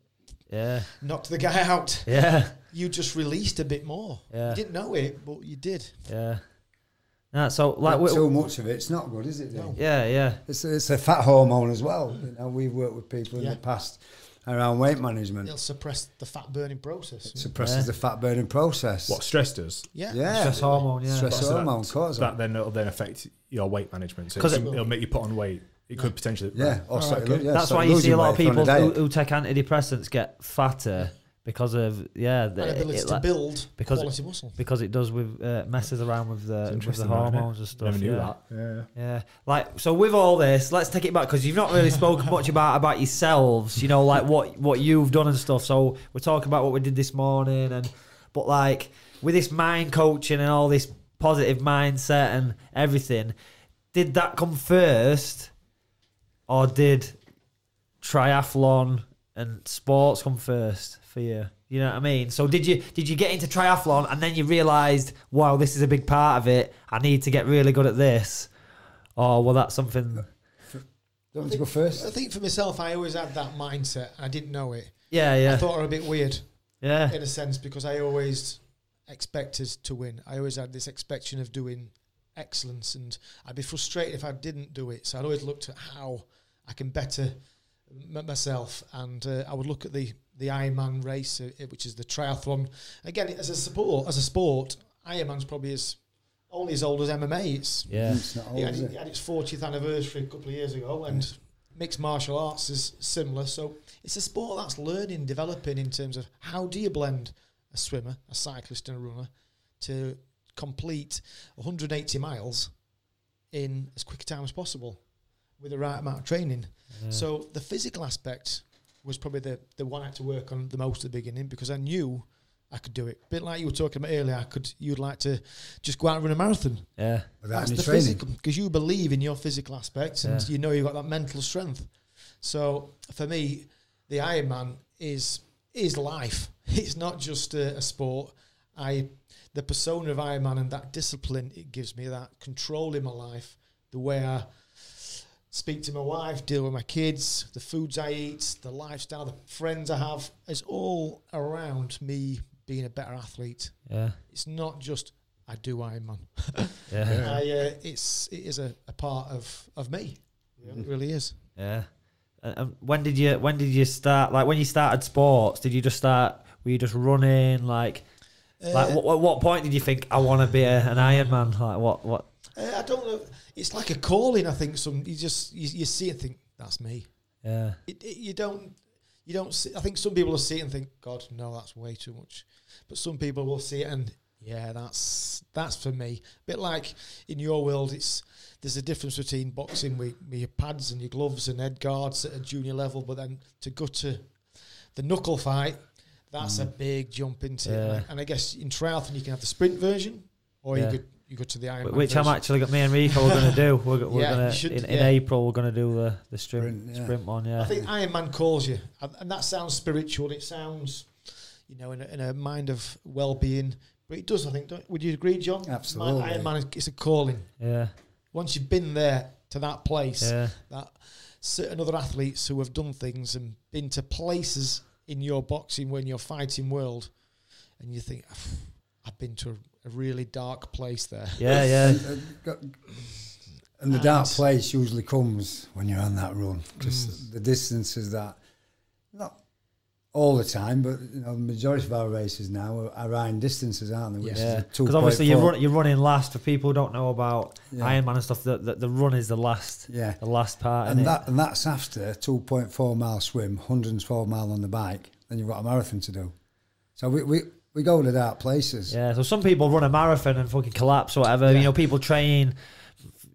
yeah, knocked the guy out. yeah, You just released a bit more. Yeah. You didn't know it, but you did. yeah. Nah, so like, Like we, too much of it, it's not good, is it? No. Yeah, yeah, It's, it's a fat hormone as well. You know, we've worked with people in Yeah. the past around weight management. It'll suppress the fat burning process. It suppresses Yeah. the fat burning process. What stress does? Yeah. Yeah. stress hormone, yeah. Stress So that- hormone, cortisol. That then it'll then affect your weight management. So 'Cause it'll, it- it'll make you put on weight. It could potentially. yeah, or Alright, sorry, okay. yeah, That's so why you see a lot of people who, who take antidepressants get fatter because of yeah, the, And ability it- to like- build because- quality muscle. because it does with uh, messes around with the with the interesting, that, isn't it? hormones and stuff. Never knew yeah. that. Yeah. Yeah, like so with all this, let's take it back because you've not really spoken much about about yourselves. You know, like what what you've done and stuff. So we're talking about what we did this morning, and but like with this mind coaching and all this positive mindset and everything, did that come first, or did triathlon and sports come first for you? You know what I mean? So did you did you get into triathlon and then you realised, wow, this is a big part of it. I need to get really good at this, or well, that's something. Do you want me to go first? I think for myself, I always had that mindset. I didn't know it. Yeah, I yeah, thought I were a bit weird yeah, in a sense because I always expected to win. I always had this expectation of doing excellence, and I'd be frustrated if I didn't do it. So I'd always looked at how I can better m- myself, and uh, I would look at the the Ironman race, uh, which is the triathlon. Again, as a sport, as a sport, Ironman's probably as only as old as MMA. It's yeah, It's not old, it is had, it? it had its 40th anniversary a couple of years ago, and mixed martial arts is similar. So it's a sport that's learning, developing in terms of how do you blend a swimmer, a cyclist, and a runner to complete 180 miles in as quick a time as possible with the right amount of training. So the physical aspect was probably the, the one I had to work on the most at the beginning because I knew I could do it. A bit like you were talking about earlier, I could you'd like to just go out and run a marathon. yeah, Without That's any the training. physical because you believe in your physical aspects and Yeah. you know you've got that mental strength. So for me, the Ironman is is life. It's not just a, a sport. I the persona of Ironman and that discipline it gives me that control in my life, the way I speak to my wife, deal with my kids, the foods I eat, the lifestyle, the friends I have. It's all around me being a better athlete. yeah, It's not just I do Ironman. yeah, I, uh, it's it is a, a part of of me. It really is. yeah. Uh, um, when did you when did you start? Like when you started sports, did you just start? Were you just running? Like, like Uh, what, what, what point did you think I want to be a, an Ironman? Like what what? Uh, I don't know. It's like a calling. I think some you just you, you see it and think that's me. Yeah, It, it, you don't you don't see. I think some people will see it and think, God, no, that's way too much. But some people will see it and yeah, that's that's for me. A bit like in your world, it's there's a difference between boxing with, with your pads and your gloves and head guards at a junior level, but then to go to the knuckle fight, that's a big jump into it. Mm. Yeah. And, I, and I guess in triathlon you can have the sprint version, or Yeah. you could you go to the Ironman. which I'm actually got. Me and Rico we're gonna do. We're, go- we're Yeah, gonna you should- in, in yeah. April. We're gonna do the the sprint Sprint, yeah. sprint one. Yeah, I think Iron Man calls you, and, and that sounds spiritual. It sounds, you know, in a, in a mind of well-being. But it does, I think. Don't, would you agree, John? Absolutely. Man, Ironman, is- it's a calling. yeah, Once you've been there to that place, yeah. that certain other athletes who have done things and been to places in your boxing when you're fighting world, and you think, I've been to a, a really dark place there. Yeah, yeah, And, got- and the dark place usually comes when you're on that run because mm. the distance is that not all the time, but you know, the majority of our races now are, are iron distances, aren't they? Which yeah. Because obviously you're run, you're running last. For people who don't know about Yeah. Ironman and stuff, the, the the run is the last Yeah, the last part. and innit? that and that's after 2.4 mile swim, 112 mile on the bike. Then you've got a marathon to do. So we we, we go to dark places. Yeah, so some people run a marathon and fucking collapse or whatever. Yeah. You know, people train,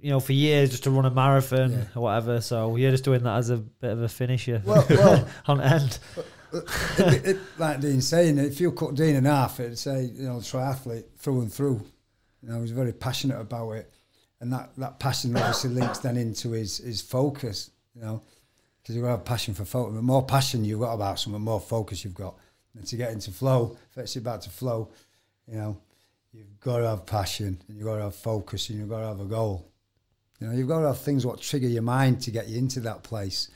you know, for years just to run a marathon Yeah. or whatever. So you're just doing that as a bit of a finisher Well, well on end. Uh, uh, it, it, like Dean's saying, if you cut Dean in half, it'd say, you know, triathlete through and through. You know, he's very passionate about it. And that, that passion obviously links then into his, his focus, you know, because you've got to have passion for focus. The more passion you've got about something, the more focus you've got. And to get into flow, if it's about to flow, you know, you've got to have passion and you've got to have focus and you've got to have a goal. You know, you've got to have things what trigger your mind to get you into that place.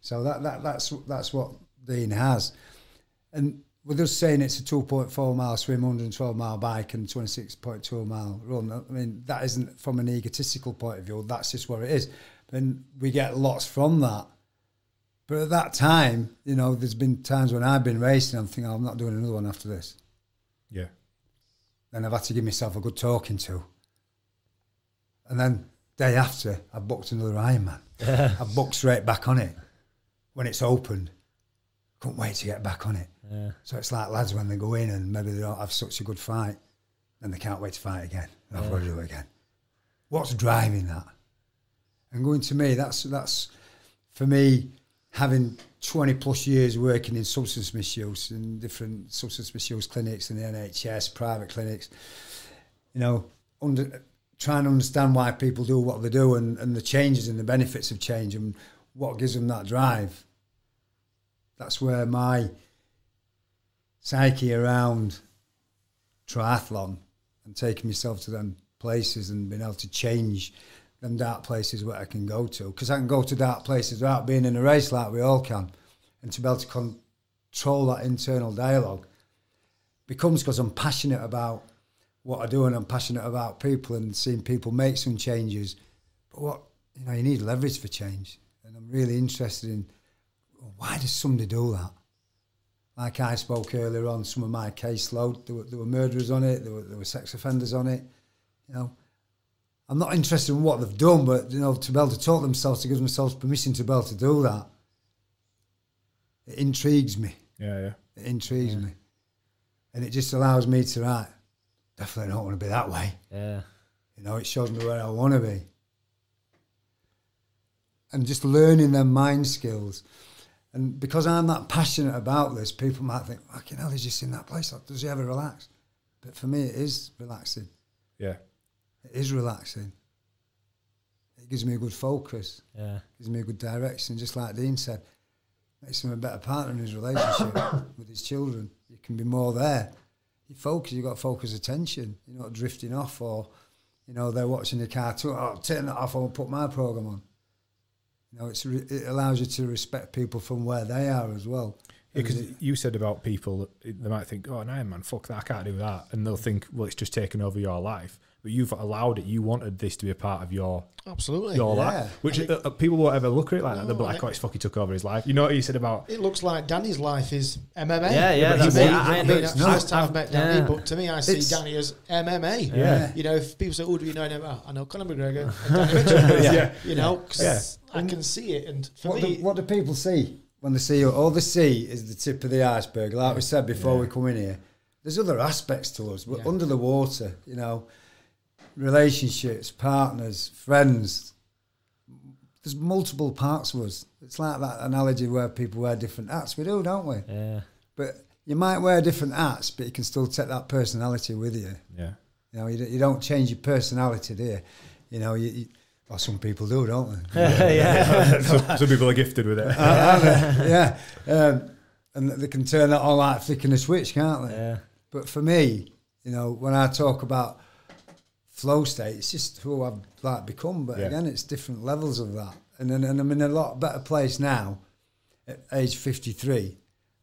So that, that that's that's what Dean has. And with us saying it's a 2.4 mile swim, 112 mile bike, and 26.2 mile run, I mean, that isn't from an egotistical point of view, that's just where it is. And we get lots from that. But at that time, you know, there's been times when I've been racing, I'm thinking, oh, I'm not doing another one after this. Yeah. Then I've had to give myself a good talking to. And then day after, I booked another Ironman. Yeah. I booked straight back on it when it's opened. Couldn't wait to get back on it. Yeah. So it's like lads when they go in and maybe they don't have such a good fight, then they can't wait to fight again. I've got to do it again. What's driving that? And going to me, that's that's for me having 20 plus years working in substance misuse in different substance misuse clinics in the NHS, private clinics, you know, under, trying to understand why people do what they do and, and the changes and the benefits of change and what gives them that drive. That's where my psyche around triathlon and taking myself to them places and being able to change them dark places where I can go to. Because I can go to dark places without being in a race like we all can. And to be able to control that internal dialogue becomes because I'm passionate about what I do and I'm passionate about people and seeing people make some changes. But what, you know, you need leverage for change. And I'm really interested in why does somebody do that? Like I spoke earlier on, some of my caseload, there were, there were murderers on it, there were, there were sex offenders on it. You know, I'm not interested in what they've done, but you know, to be able to talk themselves, to give themselves permission to be able to do that, it intrigues me. Yeah, yeah. It intrigues me, and it just allows me to right. Definitely don't want to be that way. Yeah. You know, it shows me where I want to be. And just learning their mind skills. And because I'm that passionate about this, people might think, fucking hell, he's just in that place. Does he ever relax? But for me, it is relaxing. Yeah. It is relaxing. It gives me a good focus, Yeah. gives me a good direction. Just like Dean said, makes him a better partner in his relationship with his children. You can be more there. You focus, you've got focus attention. You're not drifting off or, you know, they're watching the cartoon. Oh, turn that off, I'll put my program on. You know, it's re- it allows you to respect people from where they are as well. Because you said about people, they might think, "Oh, no, man, fuck that, I can't do that," and they'll think, "Well, it's just taken over your life." But you've allowed it. You wanted this to be a part of your Absolutely. your Yeah. life, which And uh, uh, people won't ever look at it like that. They'll be like, I- "Oh, it's fucking took over his life." You know what you said about It looks like Danny's life is MMA. Yeah, yeah, But that's to me, it. I- I, I- mean, it's it's not. first time I've met Danny, Yeah. but to me, I see It's- Danny as MMA. Yeah. You know, if people say, "Oh, do you know him?" I know Conor McGregor and Danny Mitchell. Yeah. You know, 'cause Yeah. I can see it, and for What me, do, what do people see when they see you? Oh, all they see is the tip of the iceberg. Like we said before we come in here, there's other aspects to us. We're Yeah. under the water, you know, relationships, partners, friends. There's multiple parts of us. It's like that analogy where people wear different hats. We do, don't we? Yeah. But you might wear different hats, but you can still take that personality with you. yeah. You know, you, don't- you don't change your personality, do you? You know, you, you well, some people do, don't they? yeah. some, some people are gifted with it. yeah, um, and they can turn that on like flicking a switch, can't they? Yeah. But for me, you know, when I talk about flow state, it's just who I've like become. But Yeah. again, it's different levels of that, and then, and I'm in a lot better place now, at age 53,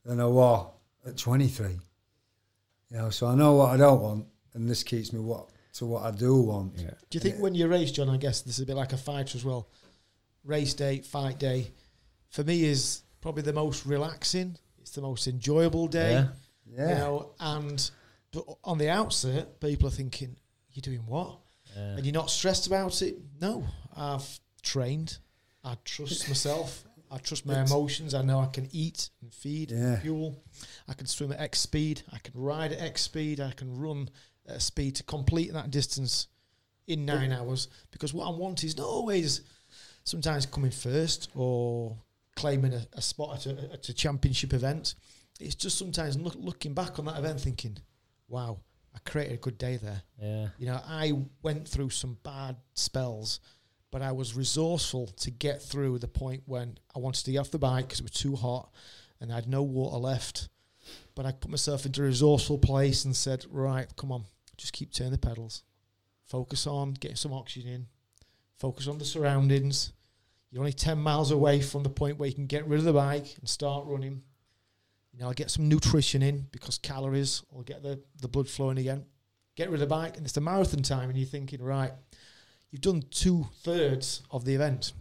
than I was at 23. You know, so I know what I don't want, and this keeps me what to what I do want. Yeah. do you think when you race, John? I guess this is a bit like a fighter as well. Race day, fight day, for me is probably the most relaxing. It's the most enjoyable day. Yeah. Yeah, You know, and but on the outset, people are thinking, "You're doing what?" Yeah. and you're not stressed about it. No, I've trained. I trust myself. I trust my emotions. I know I can eat and feed and fuel. I can swim at X speed. I can ride at X speed. I can run at a speed to complete that distance in nine hours. Because what I want is not always sometimes coming first or claiming a, a spot at a, at a championship event. It's just sometimes look, looking back on that event thinking, wow, I created a good day there. Yeah. You know, I went through some bad spells, but I was resourceful to get through the point when I wanted to get off the bike because it was too hot and I had no water left. But I put myself into a resourceful place and said, right, come on, just keep turning the pedals. Focus on getting some oxygen in. Focus on the surroundings. You're only 10 miles away from the point where you can get rid of the bike and start running. You know, I'll get some nutrition in because calories will get the, the blood flowing again get rid of the bike, and it's the marathon time, and you're thinking, right, you've done two thirds of the event,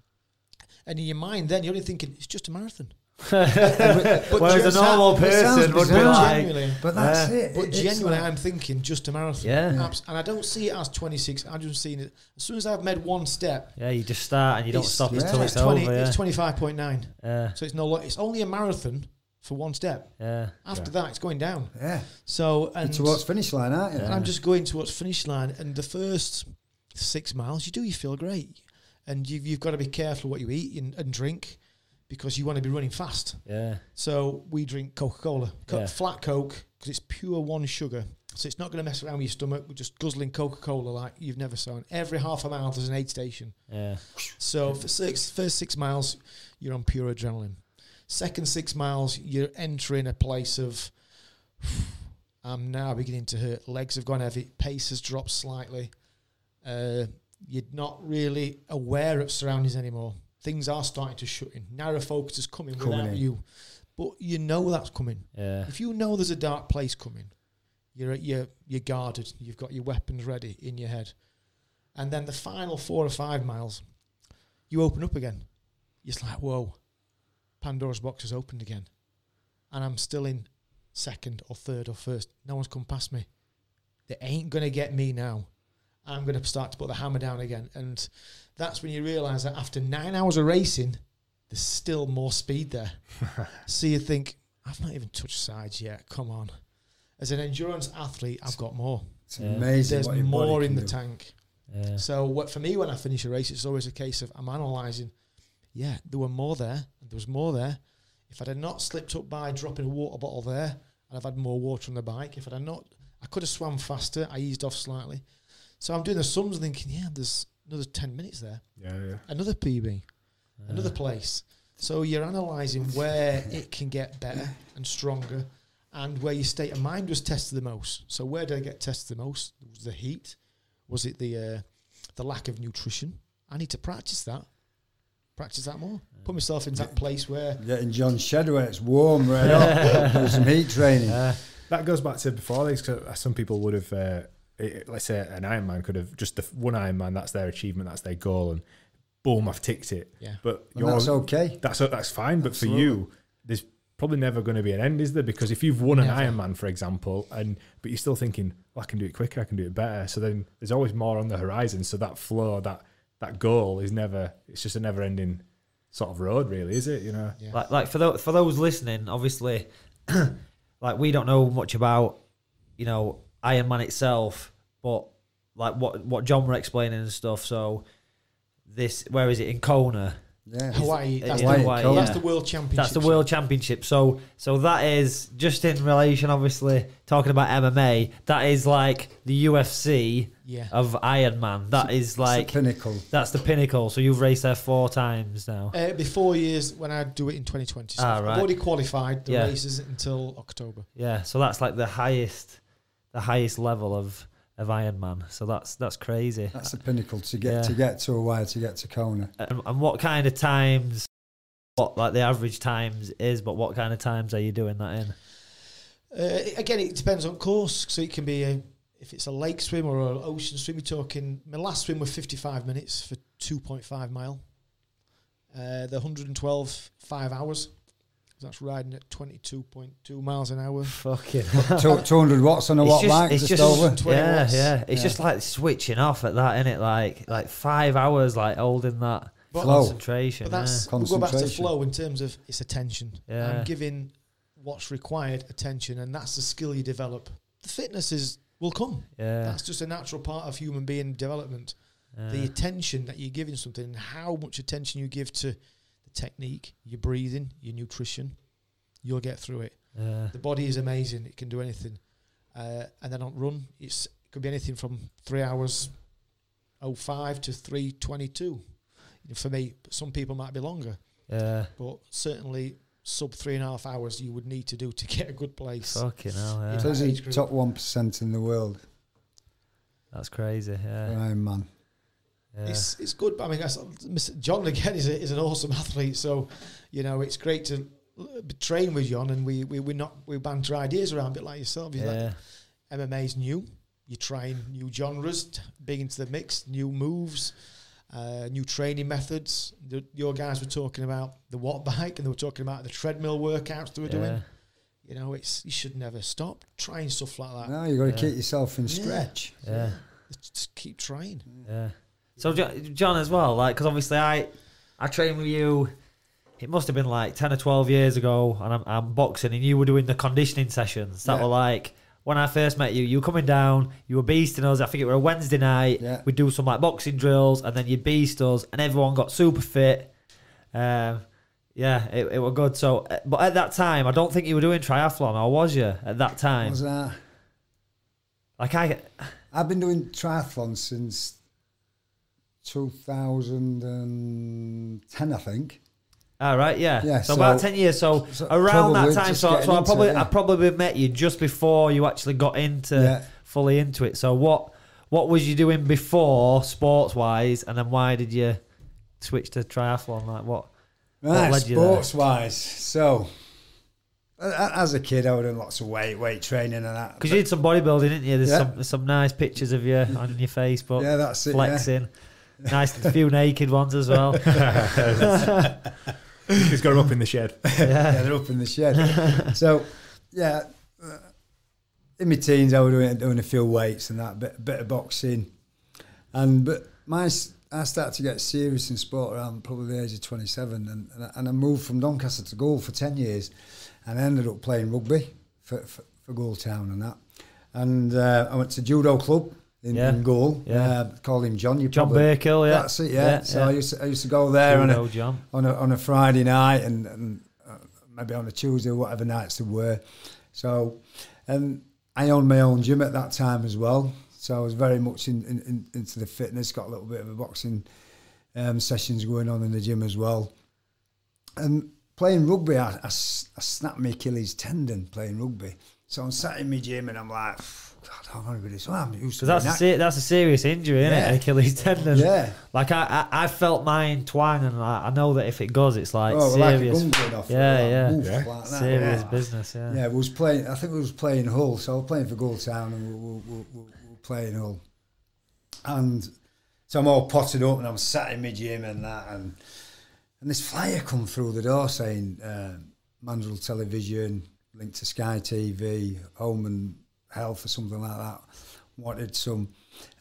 and in your mind, then you're only thinking it's just a marathon. But Whereas a normal it sounds person would be like, genuinely, But that's Yeah. it. but It's genuinely, like- I'm thinking just a marathon. Yeah. Abs- and I don't see it as 26. I'm just seeing it as soon as I've made one step. yeah, you just start and you don't stop yeah. until it's it's 20. over. It's 25.9. Yeah. So it's no. lo- It's only a marathon for one step. Yeah. After Yeah. that, it's going down. yeah, So and You're towards finish line, aren't you? And I'm just going towards finish line, and the first six miles, you do you feel great, and you've you've got to be careful what you eat and, and drink, because you want to be running fast. Yeah. So we drink Coca Cola, Yeah. flat Coke, because it's pure one sugar, so it's not going to mess around with your stomach. We're just guzzling Coca Cola like you've never seen. Every half a mile there's an aid station. Yeah. So for six first six miles, you're on pure adrenaline. Second six miles, you're entering a place of I'm now beginning to hurt. Legs have gone heavy. Pace has dropped slightly. Uh, you're not really aware of surroundings anymore. Things are starting to shut in. Narrow focus is coming, Coming without in. you, but you know that's coming. Yeah. If you know there's a dark place coming, you're you're you're guarded. You've got your weapons ready in your head, and then the final four or five miles, you open up again. It's like whoa, Pandora's box has opened again, and I'm still in second or third or first. No one's come past me. They ain't gonna get me now. I'm gonna start to put the hammer down again, and that's when you realise that after nine hours of racing, there's still more speed there. so you think, I've not even touched sides yet. Come on. As an endurance athlete, I've got more. It's Yeah. amazing. There's what more in can the do. tank. Yeah. So what for me when I finish a race, it's always a case of I'm analysing. Yeah, there were more there. There was more there. If I'd have not slipped up by dropping a water bottle there, I'd have had more water on the bike. If I'd have not, I could have swam faster. I eased off slightly. So I'm doing the sums and thinking, yeah, there's another ten minutes there, Yeah, yeah. another PB, another place. So you're analysing where it can get better and stronger, and where your state of mind was tested the most. So where did I get tested the most? Was the heat? Was it the uh, the lack of nutrition? I need to practice that. practice that more. Put myself in that place where Getting John Shed where it's warm, right up, do some heat training. That goes back to before these. 'cause some people would have, uh, it, let's say, an Ironman could have just the one Ironman. That's their achievement. That's their goal, and boom, I've ticked it. Yeah. But And you're, that's okay. that's that's fine. But Absolutely. for you, there's probably never going to be an end, is there? Because if you've won an Never. Ironman, for example, and but you're still thinking, well, I can do it quicker, I can do it better. So then there's always more on the horizon. So that flow, that that goal is never. It's just a never-ending sort of road, really, is it? You know. Yeah. Like, like for those for those listening, obviously, like we don't know much about, you know, Ironman itself, but like what what John were explaining and stuff. So this, where is it in Kona? Yeah. Hawaii, that's, it the, Hawaii, Hawaii, that's yeah. the world championship. That's the world championship. So so that is just in relation, obviously, talking about MMA. That is like the UFC Yeah. of Ironman. That is It's the like pinnacle. that's the pinnacle. So you've raced there four times now. Uh, be four years when I do it in 2020. So Ah, I've right. already qualified. The Yeah. race isn't until October. Yeah, so that's like the highest, the highest level of of Ironman. So that's that's crazy. That's the pinnacle to get Yeah. to get to Hawaii, to get to Kona. And, and what kind of times? What like the average times is, but what kind of times are you doing that in? Uh, again, it depends on course. So it can be a, if it's a lake swim or an ocean swim. We're talking. My last swim was 55 minutes for 2.5 mile. Uh, the 112 five hours. That's riding at 22.2 miles an hour. Fucking. 200 watts on a It's watt just- bike, it's just, yeah, watts. yeah. It's Yeah. just like switching off at that, isn't it? Like like five hours, like holding that But, Flow. concentration. but that's yeah. we'll go back to flow in terms of its attention. Yeah. I'm giving what's required attention, and that's the skill you develop. The fitness is will come. yeah. That's just a natural part of human being development. yeah. the attention that you're giving something and how much attention you give to the technique, your breathing, your nutrition, you'll get through it. yeah. The body is amazing; it can do anything. Uh, and then on run, it's it could be anything from three hours, oh five to three twenty two. For me, some people might be longer, yeah. but certainly sub three and a half hours you would need to do to get a good place. Fucking hell, yeah. So That he's age the top 1% in the world, That's crazy. for Yeah. Ironman. Yeah. It's it's good. But I mean, that's, John again is, a, is an awesome athlete. So, you know, it's great to train with John, and we we we not we banter ideas around a bit like yourself. He's yeah. like MMA's new. You're trying new genres, t- big into the mix, new moves, uh, new training methods. The, your guys were talking about the watt bike, and they were talking about the treadmill workouts they were yeah. doing. You know, it's you should never stop trying stuff like that. No, you've got to Yeah. keep yourself in Yeah. stretch. yeah. Just keep trying. Yeah. So John as well, like, because obviously I, I trained with you. It must have been like ten or twelve years ago, and I'm, I'm boxing, and you were doing the conditioning sessions that Yeah. were like when I first met you. You were coming down, you were beasting us. I think it were a Wednesday night. Yeah. We'd do some like boxing drills, and then you'd beast us, and everyone got super fit. Um, yeah, it, it was good. So, uh, but at that time, I don't think you were doing triathlon, or was you at that time? Was that? Like I, I've been doing triathlon since 2010, I think. All right, yeah. Yeah, so, about ten years. So, so around that time, so, so I probably it, yeah. I probably met you just before you actually got into Yeah. fully into it. So what what was you doing before sports wise, and then why did you switch to triathlon? Like what? Right, ah, led you there? sports wise. So, as a kid, I was doing lots of weight, weight training and that. Because you did some bodybuilding, didn't you? There's Yeah. some there's some nice pictures of you on your Facebook yeah, that's it. Yeah. Flexing. a few naked ones as well. He's got him up in the shed. yeah, they're up in the shed. so, yeah, uh, in my teens, I was doing, doing a few weights and that, bit, bit of boxing. And but my, I started to get serious in sport around probably the age of 27. And, and, I, and I moved from Doncaster to Goole for 10 years. And I ended up playing rugby for, for, for Goole Town and that. And uh, I went to judo club in, Yeah. in Goole. Yeah. Uh, called him John. You John probably, Burkill, yeah. That's it, yeah. so I used to, I used to go there and. Judo, John. on a, on a Friday night and, and uh, maybe on a Tuesday, whatever nights there were. So, and I owned my own gym at that time as well. So I was very much in, in, in, into the fitness. Got a little bit of a boxing um, sessions going on in the gym as well. And playing rugby, I, I I snapped my Achilles tendon playing rugby. So I'm sat in my gym and I'm like, God, I don't want to be this. Well, I'm used to that's a se- that's a serious injury, isn't Yeah. it? Achilles tendon. Yeah. Like I, I, I felt mine twang, and like, I know that if it goes, it's like oh, like serious, off. Yeah, like, yeah. woof, Yeah. like that, serious yeah. business. Yeah. Yeah, we was playing. I think we was playing Hull, so I was playing for Goole Town, and we we, we, we, we were playing Hull. And so I'm all potted up, and I'm sat in my gym and that, and and this flyer come through the door saying uh, Mandrill Television, linked to Sky TV, Home and Health or something like that. Wanted some,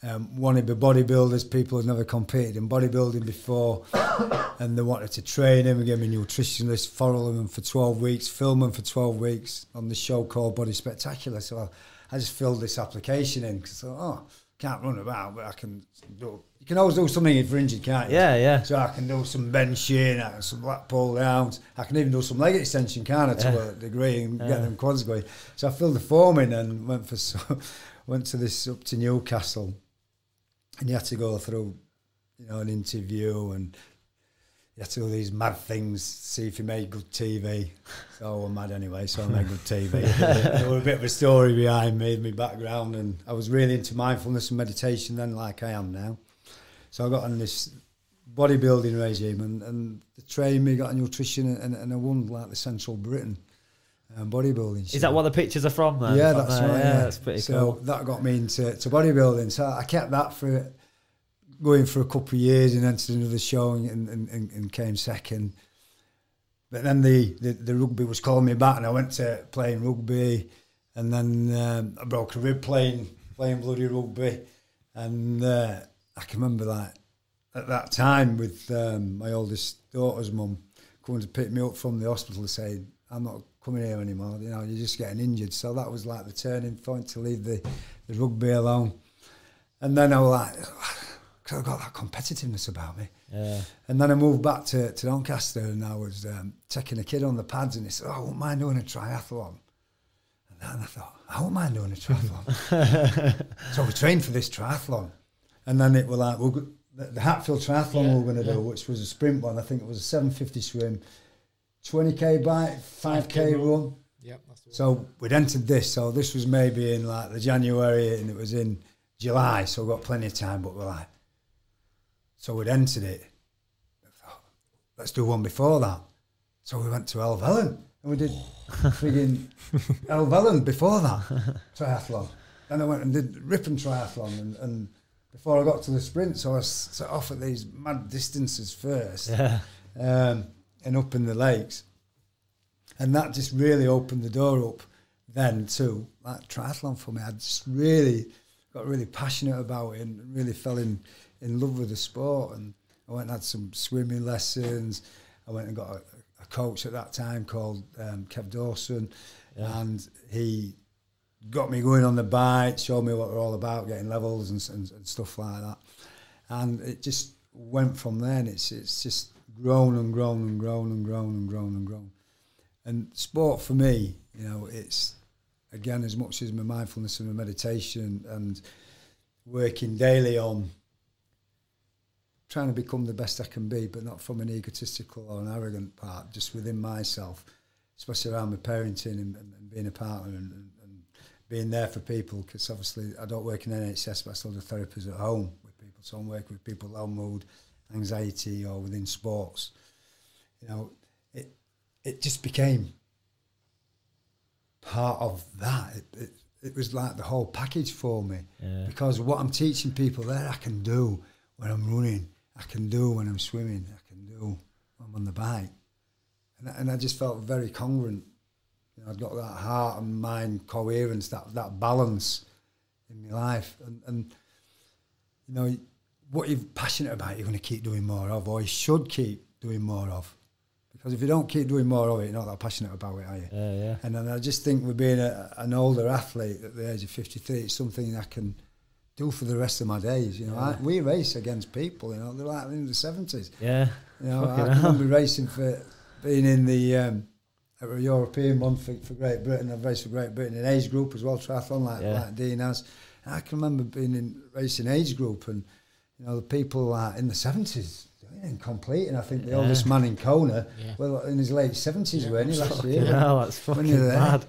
um, wanted the bodybuilders, people who'd never competed in bodybuilding before, and they wanted to train him and give him a nutritionist, follow him for 12 weeks, film him for 12 weeks on the show called Body Spectacular. So I just filled this application in because I thought, oh, can't run about, but I can do. You can always do something if you're injured, can't you? Yeah, yeah. So I can do some benching, I can some lat pull downs. I can even do some leg extension, can I, to Yeah. a degree and Yeah. get them quads going. So I filled the form in and went for went to this up to Newcastle, and you had to go through, you know, an interview and you had to do these mad things, see if you made good TV. So I'm mad anyway, so I made good TV. there was a bit of a story behind me, my background, and I was really into mindfulness and meditation then, like I am now. So I got on this bodybuilding regime and, and they trained me, got a nutrition, and, and I won like the Central Britain um, bodybuilding. Is that what the pictures are from? Then? yeah, that's right. Yeah, Yeah, that's pretty so cool. So that got me into to bodybuilding. So I kept that for going for a couple of years and entered another show and, and, and, and came second. But then the, the, the rugby was calling me back, and I went to playing rugby, and then um, I broke a rib playing playing bloody rugby, and uh, I can remember that at that time with um, my oldest daughter's mum coming to pick me up from the hospital saying, "I'm not coming here anymore. You know, you're just getting injured." So that was like the turning point to leave the, the rugby alone. And then I was like, because I've got that competitiveness about me. Yeah. And then I moved back to, to Doncaster and I was um, taking a kid on the pads and he said, oh, I wouldn't mind doing a triathlon. And then I thought, I wouldn't mind doing a triathlon. so we trained for this triathlon. And then it was like, we'll go, the, the Hatfield triathlon we were going to do, which was a sprint one. I think it was a 750 swim, 20k bike, 5k run. Yeah, that's the one. So we'd entered this. So this was maybe in like the January and it was in July. So we got plenty of time, but we're like, so we'd entered it. I thought, let's do one before that. So we went to Elvellen and we did frigging before that triathlon. Then I went and did Ripon triathlon and, and before I got to the sprint, so I set off at these mad distances first Yeah. um, and up in the lakes. And that just really opened the door up then to that triathlon for me. I just really got really passionate about it and really fell in, in love with the sport. And I went and had some swimming lessons. I went and got a, a coach at that time called um, Kev Dawson. And he got me going on the bike, showed me what we're all about, getting levels and, and, and stuff like that. And it just went from there. And it's it's just grown and grown and grown and grown and grown and grown. And sport for me, you know, it's again as much as my mindfulness and my meditation and working daily on trying to become the best I can be, but not from an egotistical or an arrogant part, just within myself, especially around my parenting and, and, being a partner and, and, and being there for people. Because obviously, I don't work in NHS, but I still do therapies at home with people. So I'm working with people low mood, anxiety, or within sports. You know, it it just became part of that. It, it, it was like the whole package for me Yeah. because what I'm teaching people there, I can do when I'm running, I can do when I'm swimming, I can do when I'm on the bike, and, I- and I just felt very congruent. You know, I've got that heart and mind coherence, that that balance in my life, and and you know what you're passionate about, you're going to keep doing more of, or you should keep doing more of, because if you don't keep doing more of it, you're not that passionate about it, are you? Yeah. Yeah. And then I just think with being a, an older athlete at the age of 53, it's something I can do for the rest of my days. You know, I, we race against people, you know, they're like in the 70s. Yeah. You know, Fucking I hell. remember racing for being in the um, European one for, for Great Britain. I've raced for Great Britain in age group as well, triathlon like, Yeah. like Dean has. And I can remember being in racing age group and, you know, the people in the 70s doing it and. I think the Yeah. oldest man in Kona, Yeah. well, in his late 70s, Yeah, weren't he, last year? hell, that's fucking you're there. mad. Yeah.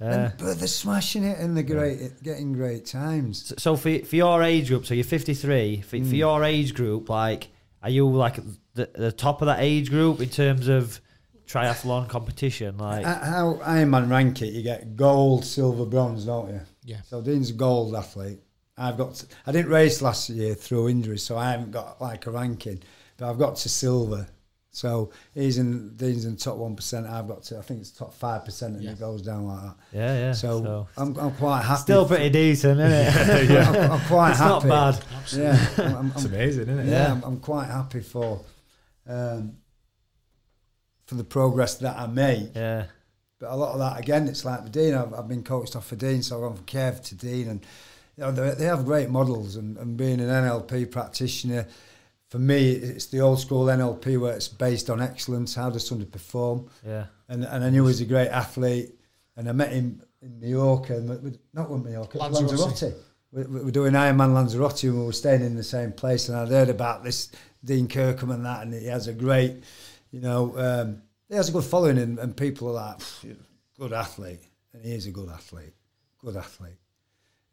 And, but they're smashing it and they're great, getting great times. So- So for for your age group, so you're 53. For, Mm. for your age group, like, are you like the, the top of that age group in terms of triathlon competition? Like, Uh, How Ironman rank it, you get gold, silver, bronze, don't you? Yeah. So Dean's a gold athlete. I've got. To, I didn't race last year through injuries, so I haven't got like a ranking. But I've got to silver. So he's in Dean's in top one percent. I've got to. I think it's top five percent, and Yeah. it goes down like that. yeah, yeah. So, So, I'm, I'm quite happy. still pretty decent, isn't it? I'm, I'm quite it's happy. not bad. Yeah, I'm, I'm, It's amazing, isn't it? yeah, Yeah. I'm, I'm quite happy for um, for the progress that I make. Yeah, But a lot of that, again, it's like the Dean. I've, I've been coached off for Dean, so I've gone from Kev to Dean. And you know, they, they have great models. And, and being an NLP practitioner, for me, it's the old school NLP where it's based on excellence. How does somebody perform? yeah. And, and I knew he was a great athlete. And I met him in Mallorca, and we- we- not with Mallorca, Lanzarote. Lanzarote. We, we were doing Ironman Lanzarote, and we were staying in the same place. And I'd heard about this Dean Kirkham and that, and he has a great, you know, um, he has a good following, and, and people are like, good athlete, and he is a good athlete, good athlete.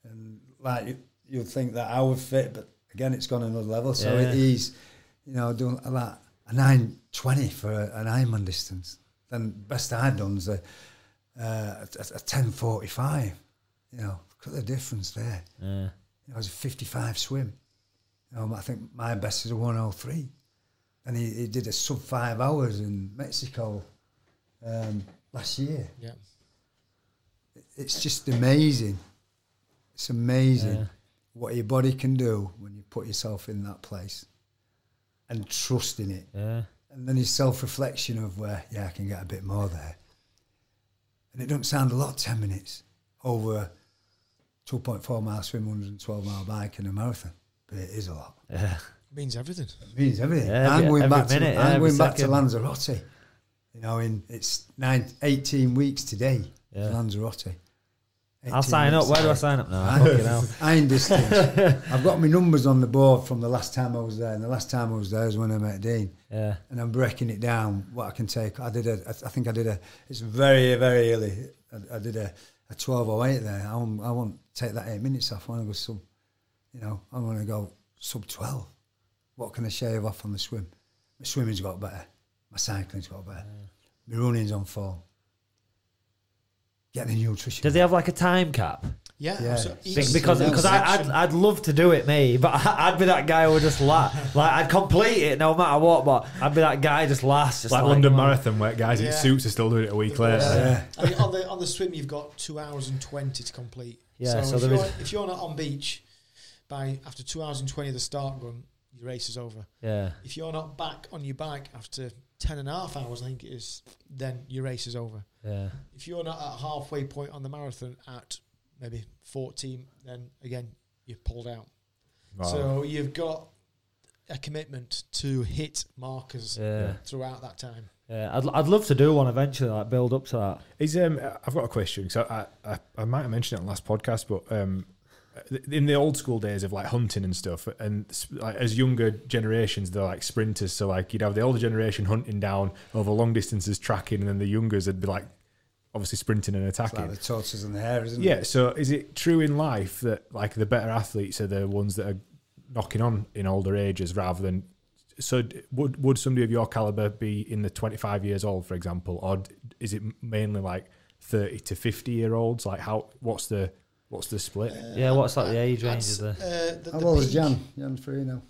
And like you, you'd think that I would fit, but again, it's gone another level. So Yeah. he's, you know, doing a lot, a nine twenty for a, an Ironman distance. Then best I've done is a, uh, a, a ten forty five. You know, look at the difference there. yeah. You know, it was a fifty five swim. You know, I think my best is a one oh three, and he, he did a sub five hours in Mexico um, last year. Yeah. It's just amazing. It's amazing Yeah. What your body can do when you put yourself in that place and trust in it. Yeah. And then his self reflection of where, yeah, I can get a bit more there. And it doesn't sound a lot, 10 minutes over 2.4 mile swim, 112 mile bike, and a marathon. But it is a lot. Yeah. Means everything. It means everything. Yeah, I'm going every back minute, to yeah, I'm going back to. Lanzarote. You know, in it's nine, 18 weeks today. Yeah. Lanzarote. I'll 18 sign up. Where do I sign up now? I- Fucking hell. Iron distance. I've got my numbers on the board from the last time I was there, and the last time I was there was when I met Dean, Yeah. and I'm breaking it down what I can take. I did a, I think I did a. It's very very early. I, I did a, a 12:08 there. I want, I want to take that eight minutes off. I want to go sub. You know, I want to go sub 12. What can I shave off on the swim? My swimming's got better. My cycling's got better. My running's on form. Get the nutrition. Do they have like a time cap? Yeah. Yeah. so Be- each- because because I, I'd, I'd love to do it me, but I'd be that guy who would just laugh. Like I'd complete it no matter what, but I'd be that guy just laughs. Just Like, like, London. Marathon, where guys in Yeah. suits are still doing it a week later. Yeah. I mean, on the on the swim, you've got two hours and twenty to complete. Yeah, so if, there you're, is- if you're not on beach by after two hours and twenty of the start gun, your race is over. Yeah, If you're not back on your bike after 10 and a half hours, I think it is, then your race is over. yeah, If you're not at halfway point on the marathon at maybe 14, then again you're pulled out. Wow. So you've got a commitment to hit markers yeah, throughout that time. yeah. I'd I'd love to do one eventually, like build up to that. Is um, I've got a question. So I, I, I might have mentioned it on the last podcast, but um, in the old school days of like hunting and stuff, and like as younger generations, they're like sprinters. So like you'd have the older generation hunting down over long distances, tracking, and then the youngers would be like obviously sprinting and It's attacking. like the tortoises and the hare, isn't Yeah. it? So is it true in life that like the better athletes are the ones that are knocking on in older ages rather than so would would somebody of your caliber be in the 25 years old for example or is it mainly like 30 to 50 year olds like how what's the what's the split Yeah, what's like the age I'd range s- of the? uh, the- How the old is peak- Jan? Jan Frodeno.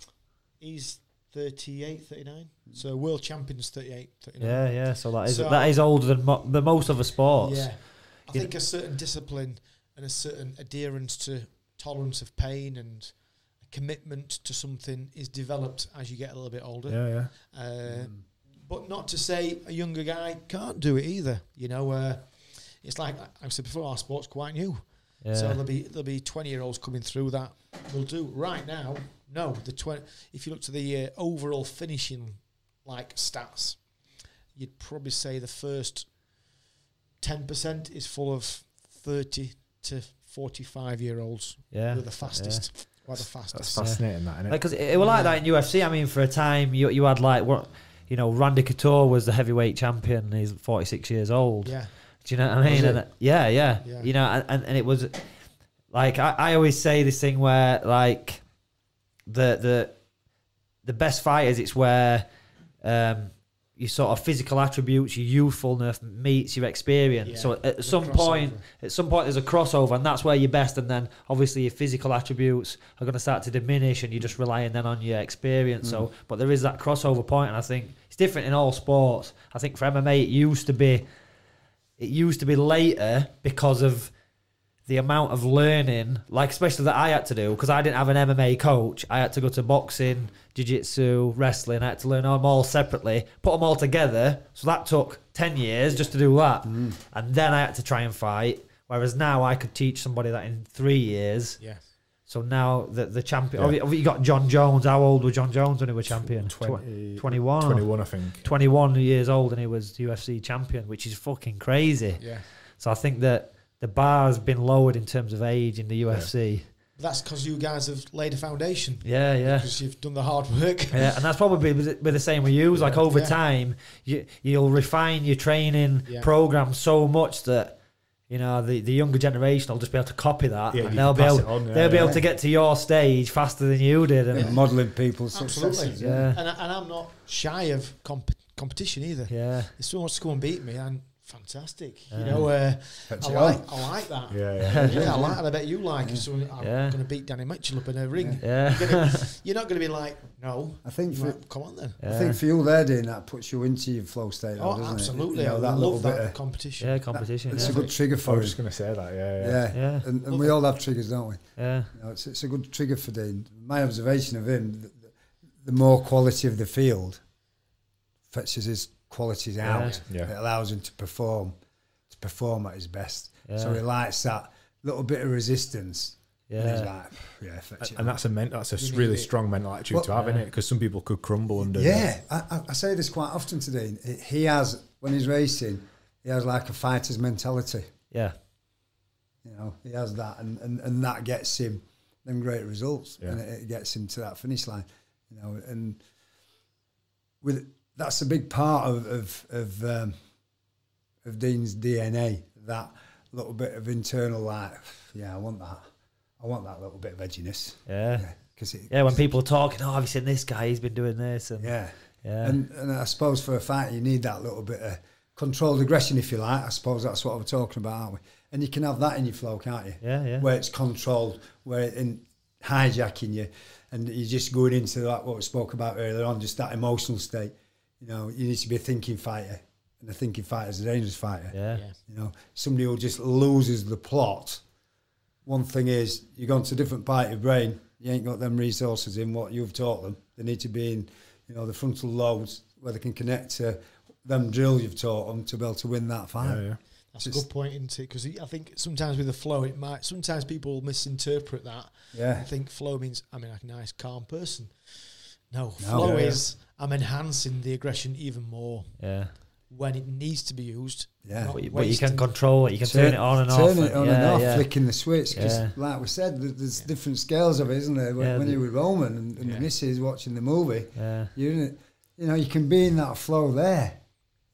He's 38, 39. So world champions 38, 39. Yeah, yeah. So that is So- that is older than mo- the most other sports. Yeah. I You think a certain discipline and a certain adherence to tolerance of pain and a commitment to something is developed as you get a little bit older. yeah yeah Uh, But not to say a younger guy can't do it either. You know, uh, it's like I said before, our sport's quite new. Yeah. So there'll be there'll be twenty year olds coming through that will do right now. No, the twenty. If you look to the uh, overall finishing like stats, you'd probably say the first ten percent is full of thirty to forty five year olds. yeah. Who are the fastest. Who are the that's fastest. fascinating that isn't it Because it, it was like that in UFC. I mean, for a time, you you had like what you know, Randy Couture was the heavyweight champion. and He's forty six years old. Yeah, Do you know what I mean? And uh, yeah, yeah, Yeah. You know, and, and, it was like I, I always say this thing where like the the the best fighters, it's where um, your sort of physical attributes, your youthfulness meets your experience. Yeah, So at some point, at some point, there's a crossover, and that's where you're best. And then obviously your physical attributes are going to start to diminish, and you're just relying then on your experience. So, but there is that crossover point, and I think it's different in all sports. I think for MMA, it used to be, it used to be later because of the amount of learning, like especially that I had to do, because I didn't have an MMA coach. I had to go to boxing, jiu-jitsu, wrestling. I had to learn them all separately, put them all together. So that took ten years just to do that, mm. and then I had to try and fight. Whereas now I could teach somebody that in three years. Yeah. So now the the champion, oh, Yeah. oh, you got Jon Jones. How old was Jon Jones when he was champion? 20, 21. 21, I think. 21 years old and he was UFC champion, which is fucking crazy. Yeah. So I think that the bar has been lowered in terms of age in the UFC. But that's because you guys have laid a foundation. Yeah, yeah. Because you've done the hard work. Yeah, and that's probably be be the same with you. It's Like over Yeah. time, you you'll refine your training Yeah. program so much that you know the, the younger generation will just be able to copy that, Yeah, and they'll be pass able it on, yeah, they'll be able to get to your stage faster than you did. And Yeah, modelling people's Absolutely. successes. Yeah. And, I, and I'm not shy of comp- competition either. yeah, If someone wants to come and beat me, I'm fantastic. You know, uh, I, like. I like that. Yeah, yeah. Yeah, I like, and I bet you like. If someone, I'm Yeah. going to beat Danny Mitchell up in a ring. yeah, You're, gonna, you're not going to be like, no. I think for, might, come on then. I think for you there doing that puts you into your flow state. though, Oh, doesn't absolutely. It? You know, I that little love bit that of competition. yeah, competition. it's yeah. a good trigger for I for was us. just going to say that, yeah, yeah. Yeah, Yeah. And, and we all have triggers, don't we? yeah, You know, it's, it's a good trigger for Dean. My observation of him, the, the more quality of the field fetches his qualities out. Yeah. It allows him to perform, to perform at his best. So he likes that little bit of resistance. And he's yeah. like, yeah. And that's a men- that's a You really it. strong mental attitude Well, to have, yeah. in it? Because some people could crumble under. Yeah, I, I, I say this quite often to Dean. He- He has, when he's racing, he has like a fighter's mentality. yeah. You know, he has that, and, and, and that gets him them great results, Yeah. and it, it gets him to that finish line. You know, and with that's a big part of of of, um, of Dean's DNA. That little bit of internal, like, yeah, I want that. I want that little bit of edginess. Yeah. because it. Yeah, when people are talking, oh, have you seen this guy? He's been doing this, and yeah. yeah, And, and I suppose for a fight, you need that little bit of controlled aggression, if you like. I suppose that's what we're talking about, aren't we? And you can have that in your flow, can't you? yeah, yeah, Where it's controlled, where it in hijacking you, and you're just going into that what we spoke about earlier on, just that emotional state. You know, you need to be a thinking fighter, and a thinking fighter is a dangerous fighter. yeah, Yeah. You know, somebody who just loses the plot. One thing is, you go to a different part of your brain, you ain't got them resources in what you've taught them. They need to be in, you know, the frontal lobes where they can connect to them drills you've taught them to be able to win that fight. yeah, yeah. That's a good point, isn't it? Because I think sometimes with the flow, it might. Sometimes people misinterpret that Yeah. and think flow means I'm a nice, calm person. No, No. flow Yeah, yeah. is I'm enhancing the aggression even more yeah. when it needs to be used. Yeah. But you, but you can control it. You can turn, it on and off. Turn it on yeah, and off, yeah. flicking the switch. Because, Yeah. like we said, th- there's different scales of it, isn't there? When, Yeah, when the- you're with Roman and, and Yeah. the missus watching the movie, Yeah. you're in it. You know, you can be in that flow there.